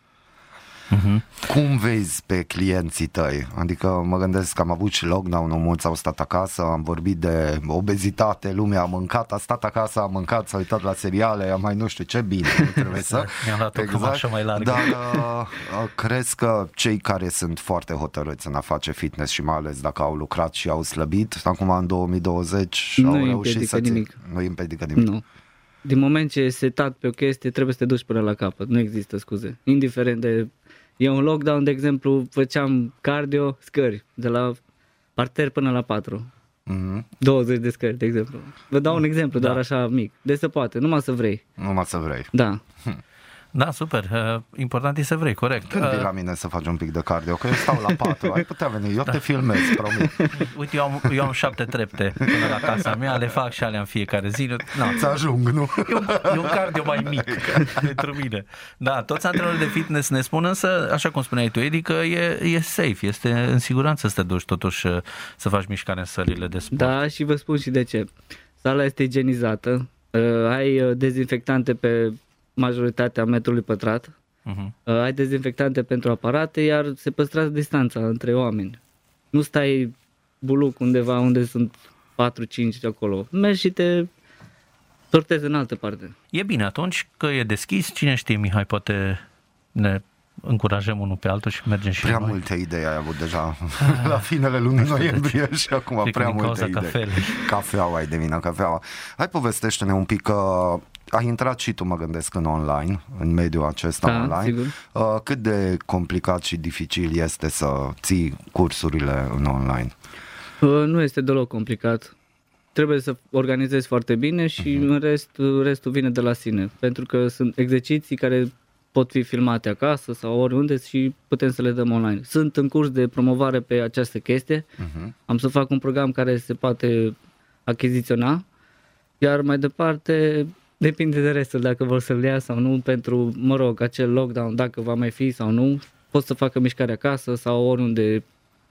Cum vezi pe clienții tăi? Adică mă gândesc că am avut și lockdown-ul, mulți au stat acasă, am vorbit de obezitate, lumea a mâncat, a stat acasă, a mâncat, s-a uitat la seriale, a mai nu știu ce bine, nu trebuie [laughs] să... Mi-am luat o cămașă mai largă. Dar uh, uh, crezi că cei care sunt foarte hotărâți în a face fitness și mai ales dacă au lucrat și au slăbit, acum în 2020 Nu au îi reușit împiedică să țin- nimic. Nu îi împiedică nimic. Nu. Din moment ce e setat pe o chestie, trebuie să te duci până la capăt. Nu există scuze. Indiferent de... Eu în lockdown, de exemplu, făceam cardio, scări, de la parter până la 4. Mhm. 20 de scări, de exemplu. Vă dau un exemplu, Da. doar așa mic. De se poate, numai să vrei. Numai să vrei. Da. Da, super. Uh, Important e să vrei, corect. Când vii Uh, la mine să faci un pic de cardio? Că eu stau la patru, ai putea veni, eu te filmez, promit. [laughs] Uite, eu am, eu am șapte trepte până la casa mea, le fac și alea în fiecare zi. Na, Să ajung, nu? E un, e un cardio mai mic [laughs] pentru mine. Da, toți antrenorii de fitness ne spun însă, așa cum spuneai tu, Edi, că e, e safe, este în siguranță să te duci totuși uh, să faci mișcare în sălile de sport. Da, și vă spun și de ce. Sala este igienizată, uh, ai uh, dezinfectante pe majoritatea metrului pătrat, Uh-huh. uh, ai dezinfectante pentru aparate, iar se păstrează distanța între oameni. Nu stai buluc undeva unde sunt 4-5 de acolo. Mergi și te sortezi în altă parte. E bine atunci că e deschis, cine știe, Mihai, poate ne încurajăm unul pe altul și mergem și Prea noi. multe idei ai avut deja [laughs] la finele lunii noiembrie și acum Cred că prea din multe cauza idei. cafelei. Cafeaua ai de vină, cafeaua. Hai povestește-ne un pic că ai intrat și tu, mă gândesc, în online, în mediul acesta Da, online. sigur. Uh, cât de complicat și dificil este să ții cursurile în online? Uh, Nu este deloc complicat. Trebuie să organizezi foarte bine și în rest, restul vine de la sine. Pentru că sunt exerciții care pot fi filmate acasă sau oriunde și putem să le dăm online. Sunt în curs de promovare pe această chestie. Uh-huh. Am să fac un program care se poate achiziționa, iar mai departe depinde de restul, dacă vor să-l ia sau nu, pentru, mă rog, acel lockdown, dacă va mai fi sau nu, pot să facă mișcare acasă sau oriunde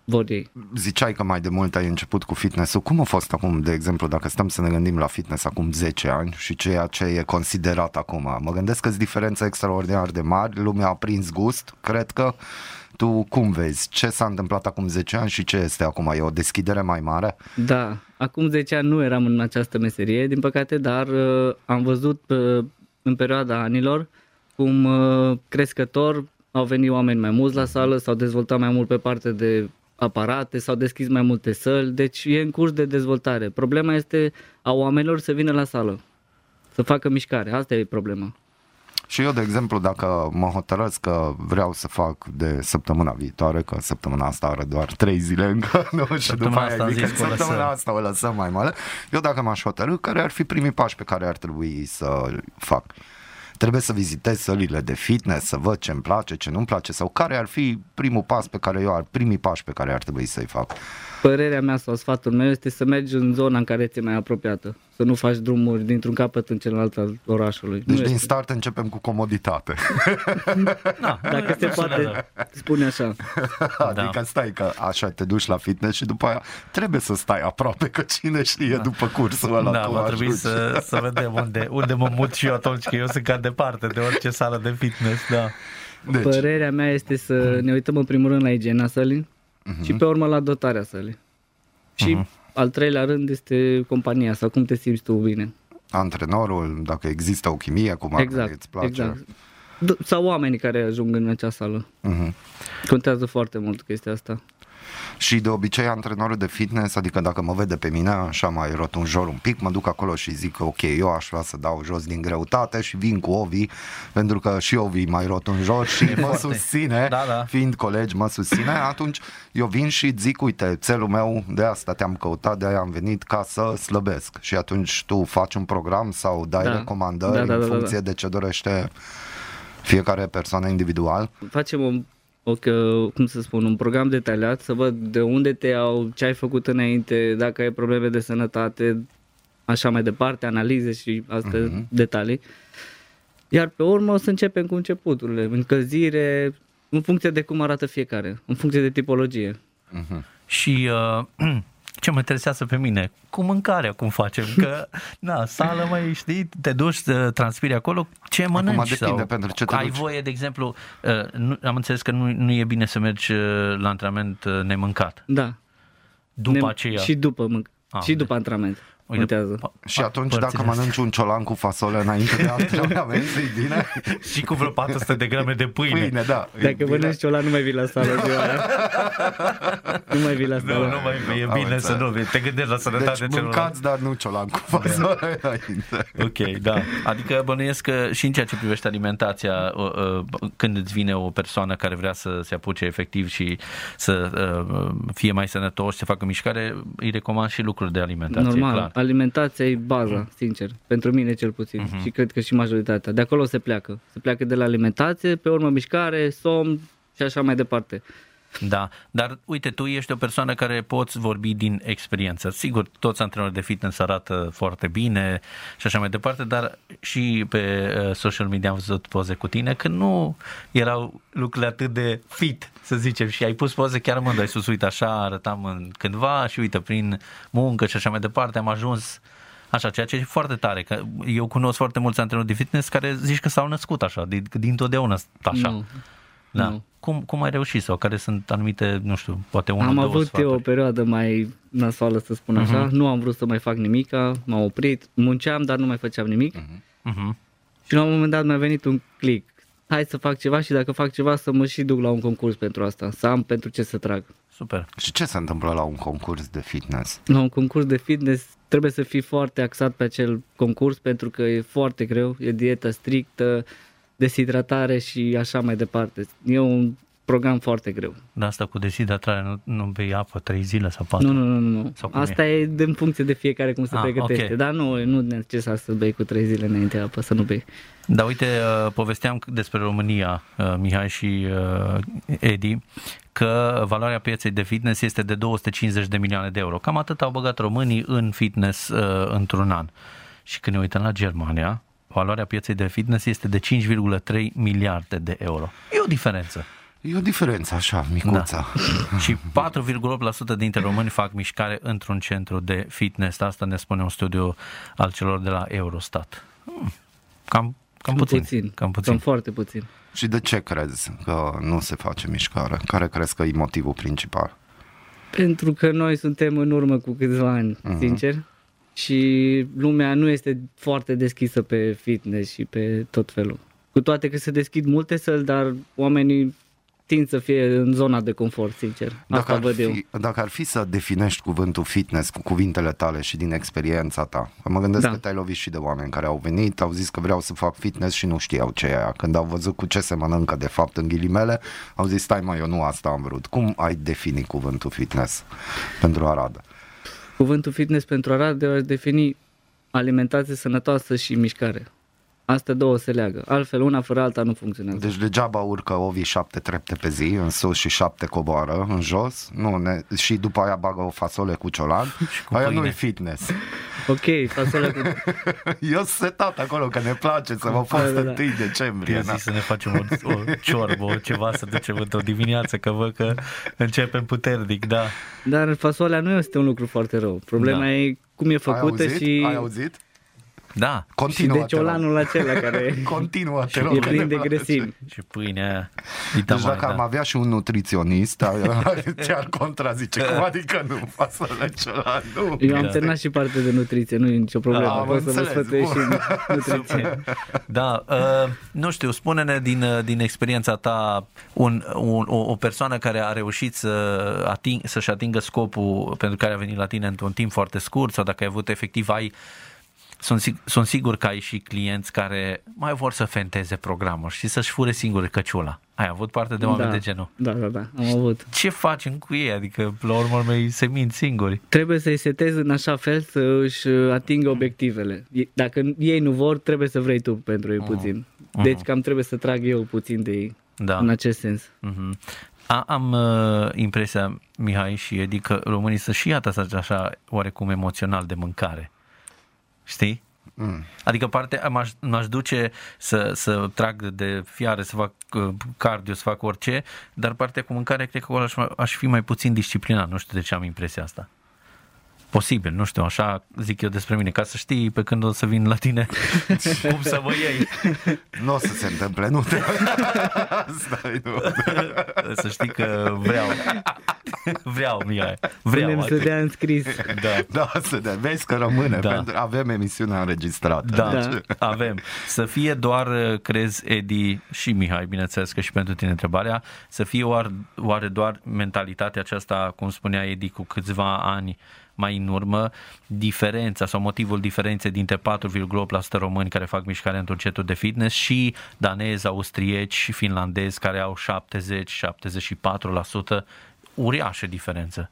vor ei. Ziceai că mai de mult ai început cu fitness-ul. Cum a fost acum, de exemplu, dacă stăm să ne gândim la fitness acum 10 ani și ceea ce e considerat acum? Mă gândesc că sunt diferențe extraordinar de mari, lumea a prins gust, cred că. Tu cum vezi? Ce s-a întâmplat acum 10 ani și ce este acum? E o deschidere mai mare? Da, acum 10 ani nu eram în această meserie, din păcate, dar uh, am văzut uh, în perioada anilor cum uh, crescător au venit oameni mai mulți la sală, s-au dezvoltat mai mult pe parte de aparate, s-au deschis mai multe săli, deci e în curs de dezvoltare. Problema este a oamenilor să vină la sală, să facă mișcare, asta e problema. Și eu, de exemplu, dacă mă hotărăsc că vreau să fac de săptămâna viitoare, că săptămâna asta are doar 3 zile încă, [laughs] nu? și Săptămâna după aia asta am zic că zis că o săptămâna lăsăm. asta o lăsăm mai mare. Eu dacă m-aș hotărâ, care ar fi primii pași pe care ar trebui să fac? Trebuie să vizitez sălile de fitness, să văd ce îmi place, ce nu-mi place sau care ar fi primul pas pe care eu ar, primii pași pe care ar trebui să-i fac. Părerea mea sau sfatul meu este să mergi în zona în care ți-e mai apropiată, să nu faci drumuri dintr-un capăt în celălalt al orașului. Deci nu din este. start începem cu comoditate. [laughs] Da, Dacă se poate spune așa. [laughs] adică stai că așa te duci la fitness și după aia trebuie să stai aproape că cine știe după cursul ăla Da, tu va trebui ajungi. să, să vedem unde, unde mă mut și eu atunci, că eu sunt cam departe de orice sală de fitness, da. Deci, Părerea mea este să ne uităm în primul rând la igiena sălii și pe urmă la dotarea sălii. Și al treilea rând este compania sau cum te simți tu bine. antrenorul, dacă există o chimie, cum ar veni, Exact, îți place. exact. D- sau oamenii care ajung în acea sală. Mhm. Contează foarte mult chestia asta. Și de obicei antrenorul de fitness, adică dacă mă vede pe mine așa mai rotunjor un pic, mă duc acolo și zic că ok, eu aș vrea să dau jos din greutate și vin cu Ovi, pentru că și Ovi e mai rotunjor și [laughs] mă foarte. susține, Da, da. fiind colegi, mă susține, atunci eu vin și zic, uite, țelul meu, de asta te-am căutat, de aia am venit ca să slăbesc. Și atunci tu faci un program sau dai Da. recomandări Da, da, în da, da, funcție de ce dorește fiecare persoană individual. Facem o, o, că- cum să spun, un program detaliat, să văd de unde te iau, ce ai făcut înainte, dacă ai probleme de sănătate, așa mai departe, analize și astea Mhm. detalii. Iar pe urmă o să începem cu începuturile, încălzire, în funcție de cum arată fiecare, în funcție de tipologie. Și uh, [clears throat] ce mă interesează pe mine, cu mâncarea cum facem, că na, sală mai știi, te duci, să transpiri acolo, ce mănânci? depinde sau pentru ce te ai duci. voie, de exemplu, uh, nu, am înțeles că nu, nu e bine să mergi uh, la antrenament uh, nemâncat. Da. După Ne- aceea, Și după, mânc- Ah, și după antrenament. Contează. pa- Și pa- atunci părțile dacă astea. mănânci un ciolan cu fasole înainte de [laughs] antrenament, e bine? Și cu vreo 400 de grame de pâine. Pâine, da. e Dacă bine. mănânci ciola, nu mai vii la sală ziua aia. nu mai vii la Nu, sală. nu mai e Am bine să nu te gândești la sănătate Deci celorlalți. mâncați, dar nu ciolan cu fasole înainte. Ok, da. Adică bănuiesc că și în ceea ce privește alimentația, uh, uh, când îți vine o persoană care vrea să se apuce efectiv și să uh, fie mai sănătos, să facă mișcare, îi recomand și lucruri de alimentație, Normal, clar. Alimentația e baza, sincer, pentru mine cel puțin Mhm. și cred că și majoritatea. De acolo se pleacă. Se pleacă de la alimentație, pe urmă mișcare, somn și așa mai departe. Da, dar uite, tu ești o persoană care poți vorbi din experiență. Sigur, toți antrenorii de fitness arată foarte bine și așa mai departe, dar și pe uh, social media am văzut poze cu tine că nu erau lucrurile atât de fit, să zicem, și ai pus poze chiar mândru, ai spus, uite, așa arătam în cândva și uite, prin muncă și așa mai departe am ajuns Așa, ceea ce e foarte tare, că eu cunosc foarte mulți antrenori de fitness care zici că s-au născut așa, din, din totdeauna așa. Nu. Da. Nu. Cum, cum ai reușit sau care sunt anumite, nu știu, poate una, am două avut sfaturi? eu o perioadă mai nasoală, să spun așa. Mhm. Nu am vrut să mai fac nimica, m-am oprit, munceam, dar nu mai făceam nimic. Mhm. Și la un moment dat mi-a venit un click. hai să fac ceva și dacă fac ceva să mă și duc la un concurs pentru asta, să am pentru ce să trag. Super. Și ce se întâmplă la un concurs de fitness? La un concurs de fitness trebuie să fii foarte axat pe acel concurs pentru că e foarte greu, e dietă strictă, deshidratare și așa mai departe. E un program foarte greu. Dar asta cu deshidratare, nu, nu bei apă trei zile sau patru? Nu, nu, nu, nu. Sau cum Asta e? de în funcție de fiecare cum se Ah, pregătește. ok. Dar nu, nu e necesar să bei cu trei zile înainte apă, să nu bei. Da, uite, uh, povesteam despre România, uh, Mihai și uh, Edi, că valoarea pieței de fitness este de 250 de milioane de euro. Cam atât au băgat românii în fitness uh, într-un an. Și când ne uităm la Germania, valoarea pieței de fitness este de 5,3 miliarde de euro. E o diferență. E o diferență așa, micuța. Da. Și 4,8% dintre români fac mișcare într-un centru de fitness. Asta ne spune un studiu al celor de la Eurostat. Hmm, Cam, cam puțin. puțin. Cam puțin. Cam foarte puțin. Și de ce crezi că nu se face mișcare? Care crezi că e motivul principal? Pentru că noi suntem în urmă cu câțiva ani, Mhm. uh-huh. sincer, și lumea nu este foarte deschisă pe fitness și pe tot felul. Cu toate că se deschid multe săli, dar oamenii tind să fie în zona de confort, sincer. Asta Dacă ar, văd eu. fi, dacă ar fi să definești cuvântul fitness cu cuvintele tale și din experiența ta, mă gândesc Da. că te-ai lovit și de oameni care au venit, au zis că vreau să fac fitness și nu știau ce e aia. Când au văzut cu ce se mănâncă de fapt în ghilimele, au zis, stai mă, eu nu asta am vrut. Cum ai defini cuvântul fitness pentru Arad? Cuvântul fitness pentru Arad eu aș defini alimentație sănătoasă și mișcare. Astea două se leagă. Altfel, una fără alta nu funcționează. Deci degeaba urcă Ovi șapte trepte pe zi, în sus și șapte coboară în jos, nu, ne, și după aia bagă o fasole cu ciolan, [laughs] cu aia pâine. nu e fitness. [laughs] Ok, fasole cu... [laughs] Eu sunt setat acolo, că ne place să mă fac Da, da, da. 1 decembrie. Eu na. zis să ne facem o, o ciorbă, o ceva să ducem într-o dimineață, că văd că începem puternic, da. Dar fasolea nu este un lucru foarte rău. Problema Da. e cum e Ai făcută auzit? și, Ai auzit? Da, și Continuă, de ciolanul acela care [laughs] Continuă, te [laughs] e rog. plin de grăsimi. și pâinea aia. Deci Deci dacă am avea și un nutriționist, [laughs] ar- ți-ar contrazice. Cum adică nu? Fasole ciolan, nu. Eu am Da. terminat și parte de nutriție, nu e nicio problemă. Am Pot să vă înțeles, sfătuiesc și bun. nutriție. Da, uh, nu știu, spune-ne din, uh, din experiența ta un, un, o, o persoană care a reușit să ating, să-și atingă scopul pentru care a venit la tine într-un timp foarte scurt sau dacă ai avut efectiv, ai sunt, sig- sunt sigur că ai și clienți care mai vor să fenteze programul și să-și fure singuri căciula. Ai avut parte de oameni da, de genul. Da, da, da, am avut. Ce facem cu ei? Adică, la urmă urmei, se mint singuri. Trebuie să-i setezi în așa fel să își atingă obiectivele. E- Dacă ei nu vor, trebuie să vrei tu pentru ei puțin. Deci cam trebuie să trag eu puțin de ei Da. în acest sens. Mhm. A, am uh, impresia, Mihai și Edi, că românii sunt și atasați așa oarecum emoțional de mâncare. Știi? Mm. Adică parte m-aș, m-aș duce să, să trag de fiare, să fac uh, cardio, să fac orice, dar partea cu mâncare cred că acolo aș, aș fi mai puțin disciplinat. Nu știu de ce am impresia asta. Posibil, nu știu, așa zic eu despre mine, ca să știi pe când o să vin la tine [laughs] cum să mă iei. Nu o să se întâmple, nu te... [laughs] Stai, nu. Să știi că vreau. Vreau, Mihai. Vreau. Punem să atât. dea înscris. Da. Da, să ne vezi că rămâne, Da. pentru, avem emisiunea înregistrată. Da, Deci, [laughs] avem. Să fie doar, crezi, Edi și Mihai, bineînțeles că și pentru tine întrebarea, să fie oare, oare doar mentalitatea aceasta, cum spunea Edi, cu câțiva ani mai în urmă, diferența sau motivul diferenței dintre 4,8% români care fac mișcare într-un centru de fitness și danezi, austrieci și finlandezi care au 70-74%, uriașă diferență.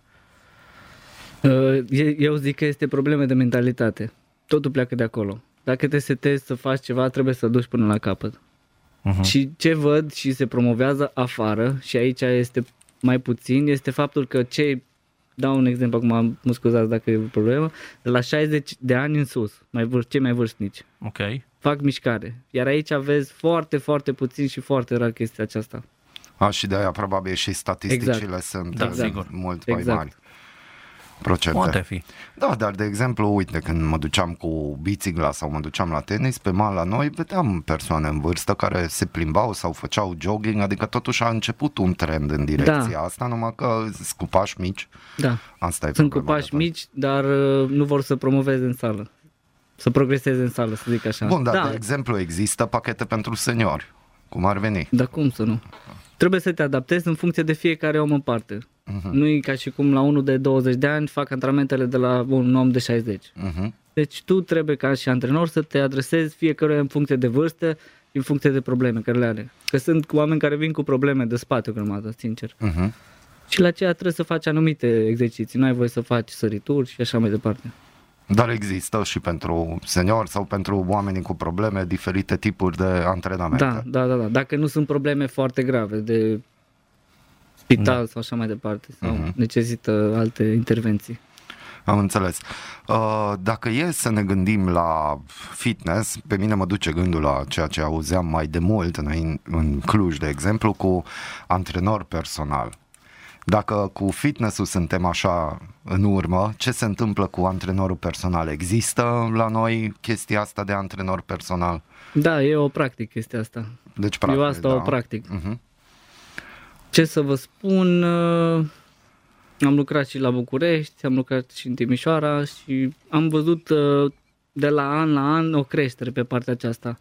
Uh, e- Eu zic că este probleme de mentalitate. Totul pleacă de acolo. Dacă te setezi să faci ceva, trebuie să duci până la capăt. Mhm. Și ce văd și se promovează afară, și aici este mai puțin, este faptul că cei, dau un exemplu acum, mă scuzați dacă e o problemă, de la 60 de ani în sus, mai vârst, cei mai vârstnici, Ok. fac mișcare. Iar aici aveți foarte, foarte puțin și foarte rar chestia aceasta. A, și de aia probabil și statisticile Exact. sunt Da, uh, sigur. mult mai Exact. mari. Procente. Poate fi. Da, dar de exemplu, uite, când mă duceam cu bicicla sau mă duceam la tenis, pe mal la noi vedeam persoane în vârstă care se plimbau sau făceau jogging, adică totuși a început un trend în direcția Da. asta, numai că scupași mici, Da. asta e Sunt cu problema pași de fapt. mici, dar uh, nu vor să promoveze în sală. Să progreseze în sală, să zic așa. Bun, dar da, de exemplu există pachete pentru seniori. cum ar veni. Dar cum să nu? Trebuie să te adaptezi în funcție de fiecare om în parte. Uh-huh. Nu e ca și cum la unul de 20 de ani fac antrenamentele de la un om de 60. Uh-huh. Deci tu trebuie ca și antrenor să te adresezi fiecare în funcție de vârstă, în funcție de probleme care le are. Că sunt oameni care vin cu probleme de spate o grămadă, sincer. Uh-huh. Și la aceea trebuie să faci anumite exerciții. Nu ai voie să faci sărituri și așa mai departe. Dar există și pentru seniori sau pentru oamenii cu probleme diferite tipuri de antrenamente. Da, da, da, da. Dacă nu sunt probleme foarte grave de spital da. sau așa mai departe sau uh-huh. necesită alte intervenții. Am înțeles. Uh, dacă e să ne gândim la fitness, pe mine mă duce gândul la ceea ce auzeam mai de mult în, în Cluj, de exemplu, cu antrenor personal. Dacă cu fitnessul suntem așa în urmă, ce se întâmplă cu antrenorul personal? Există la noi chestia asta de antrenor personal? Da, e o practic chestia asta. Deci, practic, Eu asta da. o practic. Uh-huh. Ce să vă spun, uh, am lucrat și la București, am lucrat și în Timișoara și am văzut uh, de la an la an o creștere pe partea aceasta.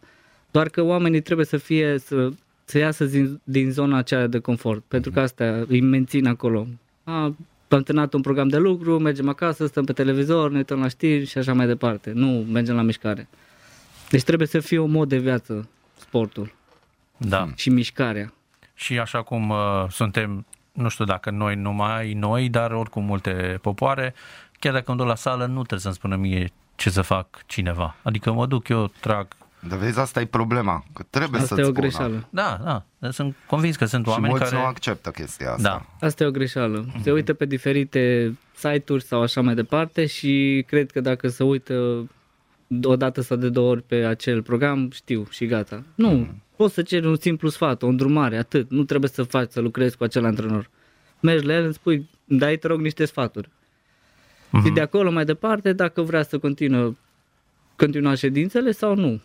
Doar că oamenii trebuie să fie, să, să iasă din, din zona aceea de confort, pentru că asta îi mențin acolo. A, am terminat un program de lucru, mergem acasă, stăm pe televizor, ne uităm la știri și așa mai departe. Nu mergem la mișcare. Deci trebuie să fie un mod de viață sportul Da. și mișcarea. Și așa cum uh, suntem, nu știu dacă noi numai noi, dar oricum multe popoare, chiar dacă îmi duc la sală, nu trebuie să-mi spună mie ce să fac cineva. Adică mă duc eu, trag. Dar vezi, asta e problema, că trebuie Asta să-ți e o spună. greșeală. Da, da. Dar Sunt convins că sunt Și oameni mulți care... nu acceptă chestia asta. Da. Asta e o greșeală. Se uită pe diferite site-uri sau așa mai departe și cred că dacă se uită o dată sau de două ori pe acel program, știu și gata. Nu, poți să ceri un simplu sfat, o îndrumare, atât. Nu trebuie să faci, să lucrezi cu acel antrenor. Mergi la el, îmi spui, dai, te rog, niște sfaturi. Și de acolo mai departe, dacă vrea să continuă, continua ședințele sau nu.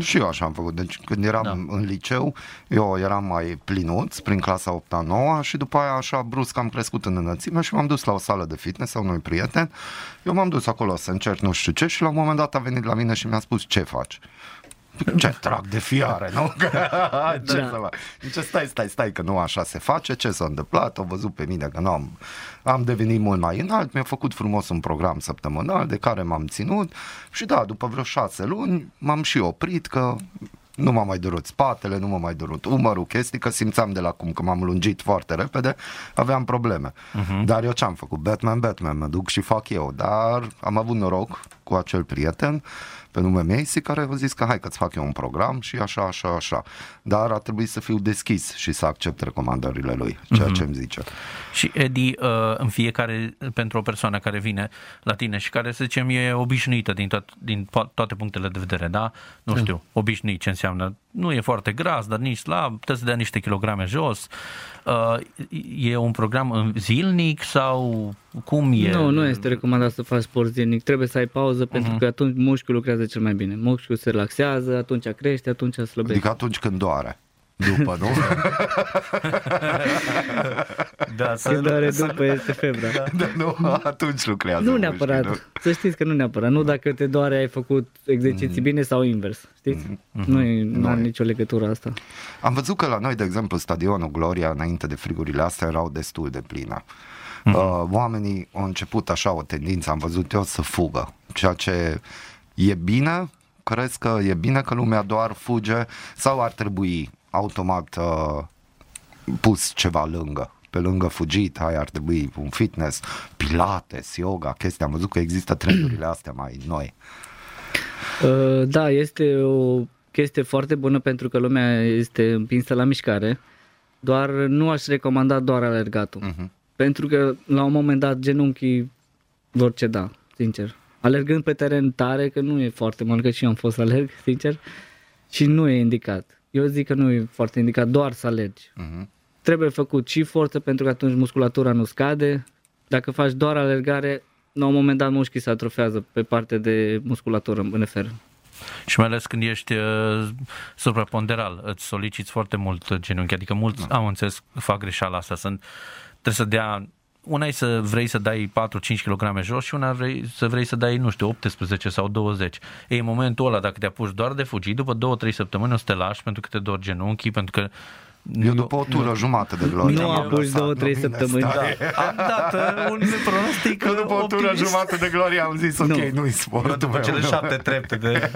Și eu așa am făcut. Deci când eram Da. da. în liceu, eu eram mai plinuț prin clasa 8 9 și după aia așa brusc am crescut în înălțime și m-am dus la o sală de fitness a unui prieten. Eu m-am dus acolo să încerc nu știu ce și la un moment dat a venit la mine și mi-a spus ce faci. Ce trag de fiare, nu? [laughs] ce Da. să fac? Zice, stai, stai, stai, că nu așa se face, ce s-a întâmplat, au văzut pe mine că nu am, am devenit mult mai înalt, mi-a făcut frumos un program săptămânal de care m-am ținut și da, după vreo șase luni m-am și oprit că nu m-a mai durut spatele, nu m-a mai durut umărul, chestii, că simțeam de la cum că m-am lungit foarte repede, aveam probleme. Uh-huh. Dar eu ce-am făcut? Batman, Batman, mă duc și fac eu. Dar am avut noroc cu acel prieten pe nume Macy care a zis că hai că-ți fac eu un program și așa, așa, așa. Dar a trebuit să fiu deschis și să accept recomandările lui, ceea ce îmi zice. Și Edi, uh, în fiecare, pentru o persoană care vine la tine și care, să zicem, e obișnuită din, tot, din po- toate punctele de vedere, da? Nu știu, obișnuit ce înseamnă. Nu e foarte gras, dar nici slab, trebuie să dea niște kilograme jos. Uh, E un program în zilnic sau cum e? Nu, nu este recomandat să faci sport zilnic. Trebuie să ai pauză pentru că atunci mușchiul lucrează cel mai bine. Mușchiul se relaxează, atunci crește, atunci slăbește. Adică atunci când doare. După, nu? [laughs] Da, să, Când doare după este febra. Da, [laughs] nu, atunci lucrează. Nu mușchii, neapărat. nu? Să știți că nu neapărat. Nu dacă te doare ai făcut exerciții bine sau invers. Știți? Nu, e, nu are nicio legătură asta. Am văzut că la noi, de exemplu, stadionul Gloria, înainte de frigurile astea, erau destul de pline. Uh, oamenii au început așa o tendință, am văzut eu, să fugă. Ceea ce e bine, crezi că e bine că lumea doar fuge sau ar trebui automat uh, pus ceva lângă? Pe lângă fugit, hai ar trebui un fitness, pilates, yoga, chestii. Am văzut că există trendurile [clears throat] astea mai noi. Uh, Da, este o chestie foarte bună pentru că lumea este împinsă la mișcare, doar nu aș recomanda doar alergatul. Mhm. Pentru că la un moment dat genunchii vor ceda, sincer. Alergând pe teren tare, că nu e foarte mult, că și eu am fost să alerg, sincer, și nu e indicat. Eu zic că nu e foarte indicat doar să alergi. Mhm. Trebuie făcut și forță pentru că atunci musculatura nu scade. Dacă faci doar alergare, la un moment dat mușchii se atrofează pe partea de musculatură în nefer. Și mai ales când ești uh, supraponderal, îți soliciți foarte mult genunchi, adică mulți, am înțeles, fac greșeala asta, sunt, trebuie să dea una e să vrei să dai 4-5 kg jos și una vrei, să vrei să dai, nu știu, 18 sau 20. Ei, în momentul ăla, dacă te apuci doar de fugit, după 2-3 săptămâni o să te lași pentru că te dor genunchii, pentru că Eu după o tură jumate de glorie. Nu am apuci lăsat, două, nu trei vine săptămâni. stare. am dat uh, un pronostic Că după o tură optimist. jumate de glorie am zis, ok, Nu. nu-i Eu sportul după meu. cele nu. șapte trepte de...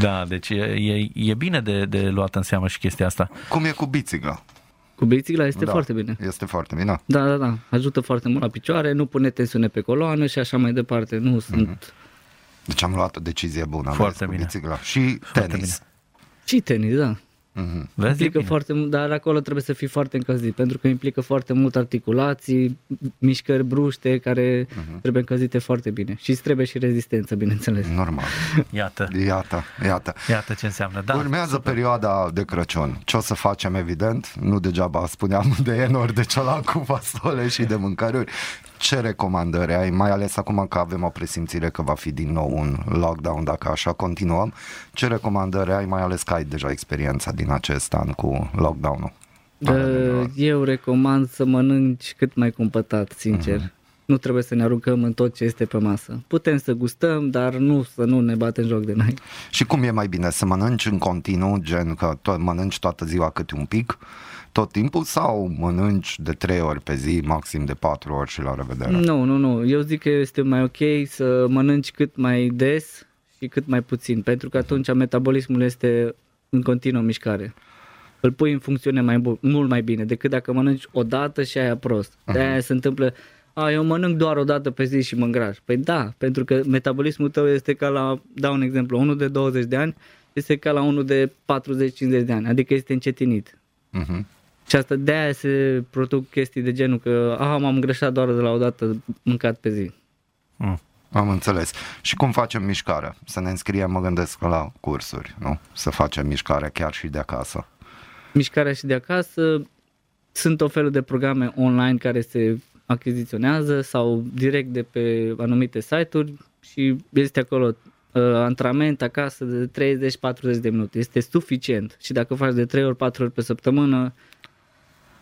da, deci e, e, e bine de, de luat în seamă și chestia asta. Cum e cu bicicla? Cu bicicla este Da, foarte bine. Este foarte bine. Da, da, da. Ajută foarte mult la picioare, nu pune tensiune pe coloană și așa mai departe. Nu sunt... Deci am luat o decizie bună. Foarte vezi, cu bine. Bicicla. Și tenis. Și tenis, da. Mhm. Vezi, e Implică bine. foarte mult, dar acolo trebuie să fii foarte încălzit, pentru că implică foarte mult articulații, mișcări bruște care Mhm. trebuie încălzite foarte bine. Și îți trebuie și rezistență, bineînțeles. Normal. Iată, Iată, iată. iată ce înseamnă. Da, Urmează perioada de Crăciun. Ce o să facem, evident, nu degeaba spuneam de enori, de ciolan cu fasole și de mâncăruri. Ce recomandări ai, mai ales acum că avem o presimțire că va fi din nou un lockdown dacă așa continuăm? Ce recomandări ai, mai ales că ai deja experiența din acest an cu lockdown-ul? Uh, Eu recomand să mănânci cât mai cumpătat, sincer. Mhm. Nu trebuie să ne aruncăm în tot ce este pe masă. Putem să gustăm, dar nu să nu ne batem joc de noi. Și cum e mai bine, să mănânci în continuu, gen că to- mănânci toată ziua câte un pic, tot timpul, sau mănânci de trei ori pe zi, maxim de patru ori și la revedere? Nu, nu, nu. Eu zic că este mai ok să mănânci cât mai des și cât mai puțin, pentru că atunci metabolismul este în continuă mișcare. Îl pui în funcțiune mai bu- mult mai bine decât dacă mănânci o dată și aia prost. De aia se întâmplă, a, eu mănânc doar o dată pe zi și mă îngraș. Păi da, pentru că metabolismul tău este ca la, dau un exemplu, unul de 20 de ani este ca la unul de 40-50 de ani, adică este încetinit. Mhm. Și asta de aia se produc chestii de genul că aha, m-am îngrășat doar de la o dată mâncat pe zi. Mm. Am înțeles. Și cum facem mișcare? Să ne înscriem, mă gândesc, la cursuri, nu? Să facem mișcare chiar și de acasă. Mișcarea și de acasă sunt o felul de programe online care se achiziționează sau direct de pe anumite site-uri și este acolo uh, antrenament acasă de 30-40 de minute. Este suficient și dacă faci de 3 ori 4 ori pe săptămână,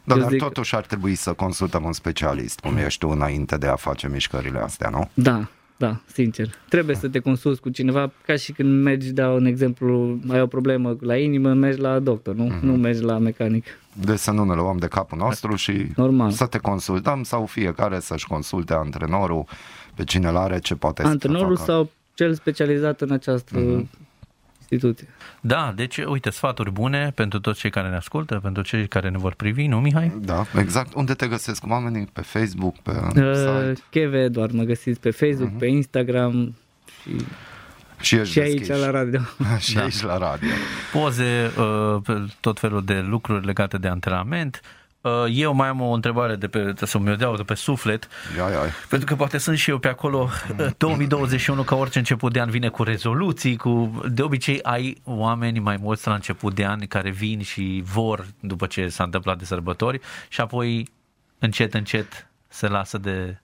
Da, Eu dar zic- totuși ar trebui să consultăm un specialist, cum ești tu, înainte de a face mișcările astea, nu? da, da, sincer. Trebuie să te consulți cu cineva, ca și când mergi, dau un exemplu, ai o problemă la inimă, mergi la doctor, nu? Nu mergi la mecanic. Deci să nu ne luăm de capul nostru și Normal. să te consultăm sau fiecare să-și consulte antrenorul pe cine îl are, ce poate să Antrenorul facă. sau cel specializat în această instituție. Da, deci uite, sfaturi bune pentru toți cei care ne ascultă, pentru cei care ne vor privi, nu Mihai? Da, exact. Unde te găsesc oamenii? Pe Facebook, pe Uh, site? Cheve Eduard, mă găsiți pe Facebook, pe Instagram și, Și ești și aici deschis. la radio. [laughs] și Da. aici la radio. Poze, uh, pe tot felul de lucruri legate de antrenament. Uh, Eu mai am o întrebare de pe, să mi-o dau de pe suflet, Ia, ia. pentru că poate sunt și eu pe acolo. [laughs] Uh, 2021, ca orice început de an, vine cu rezoluții, cu... De obicei ai oameni mai mulți la început de an care vin și vor după ce s-a întâmplat de sărbători și apoi încet, încet se lasă de...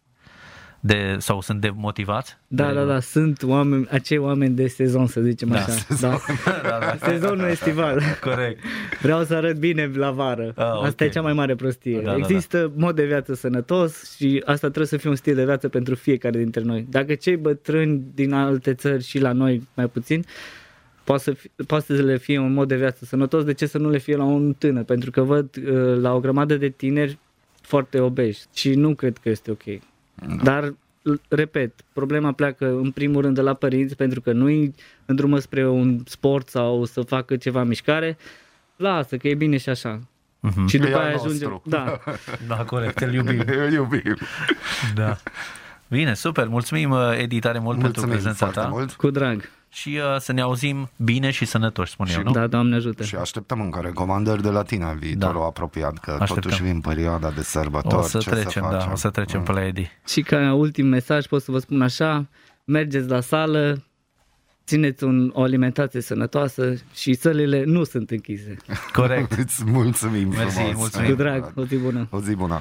de sau sunt demotivați? Da, de, da, da, sunt oameni, acei oameni de sezon, să zicem Da, așa. [laughs] Da. da, da. Sezonul estival. Corect. Vreau să arăt bine la vară. Ah, ok. Asta e cea mai mare prostie. Da, da, Există mod de viață sănătos și asta trebuie să fie un stil de viață pentru fiecare dintre noi. Dacă cei bătrâni din alte țări și la noi mai puțin, poate să, fi, poate să le fie un mod de viață sănătos, de ce să nu le fie la un tânăr? Pentru că văd uh, la o grămadă de tineri foarte obeși și nu cred că este ok. Dar, l- repet, problema pleacă în primul rând de la părinți pentru că nu-i îndrumă spre un sport sau să facă ceva mișcare, lasă că e bine și așa. Mhm. Și după E al aia nostru. ajungem... Da, [laughs] Da, corect, îl iubim. [laughs] Îl iubim. Da. Bine, super. Mulțumim, uh, Edi, tare mult pentru Mulțumim prezența foarte ta. mult cu drag. Și uh, să ne auzim bine și sănătoși, spun eu, Și- nu? Da, Doamne ajută. și așteptăm încă recomandări de la tine în viitorul Da. apropiat, că Așteptăm. totuși vin perioada de sărbători. O să ce trecem, să da, facem? o să trecem pe la Edi. Și ca ultim mesaj pot să vă spun așa, mergeți la sală, țineți un, o alimentație sănătoasă și sălile nu sunt închise. Corect. [laughs] Îți mulțumim Mersi, frumos. mulțumim. Cu drag, o zi bună! O zi bună.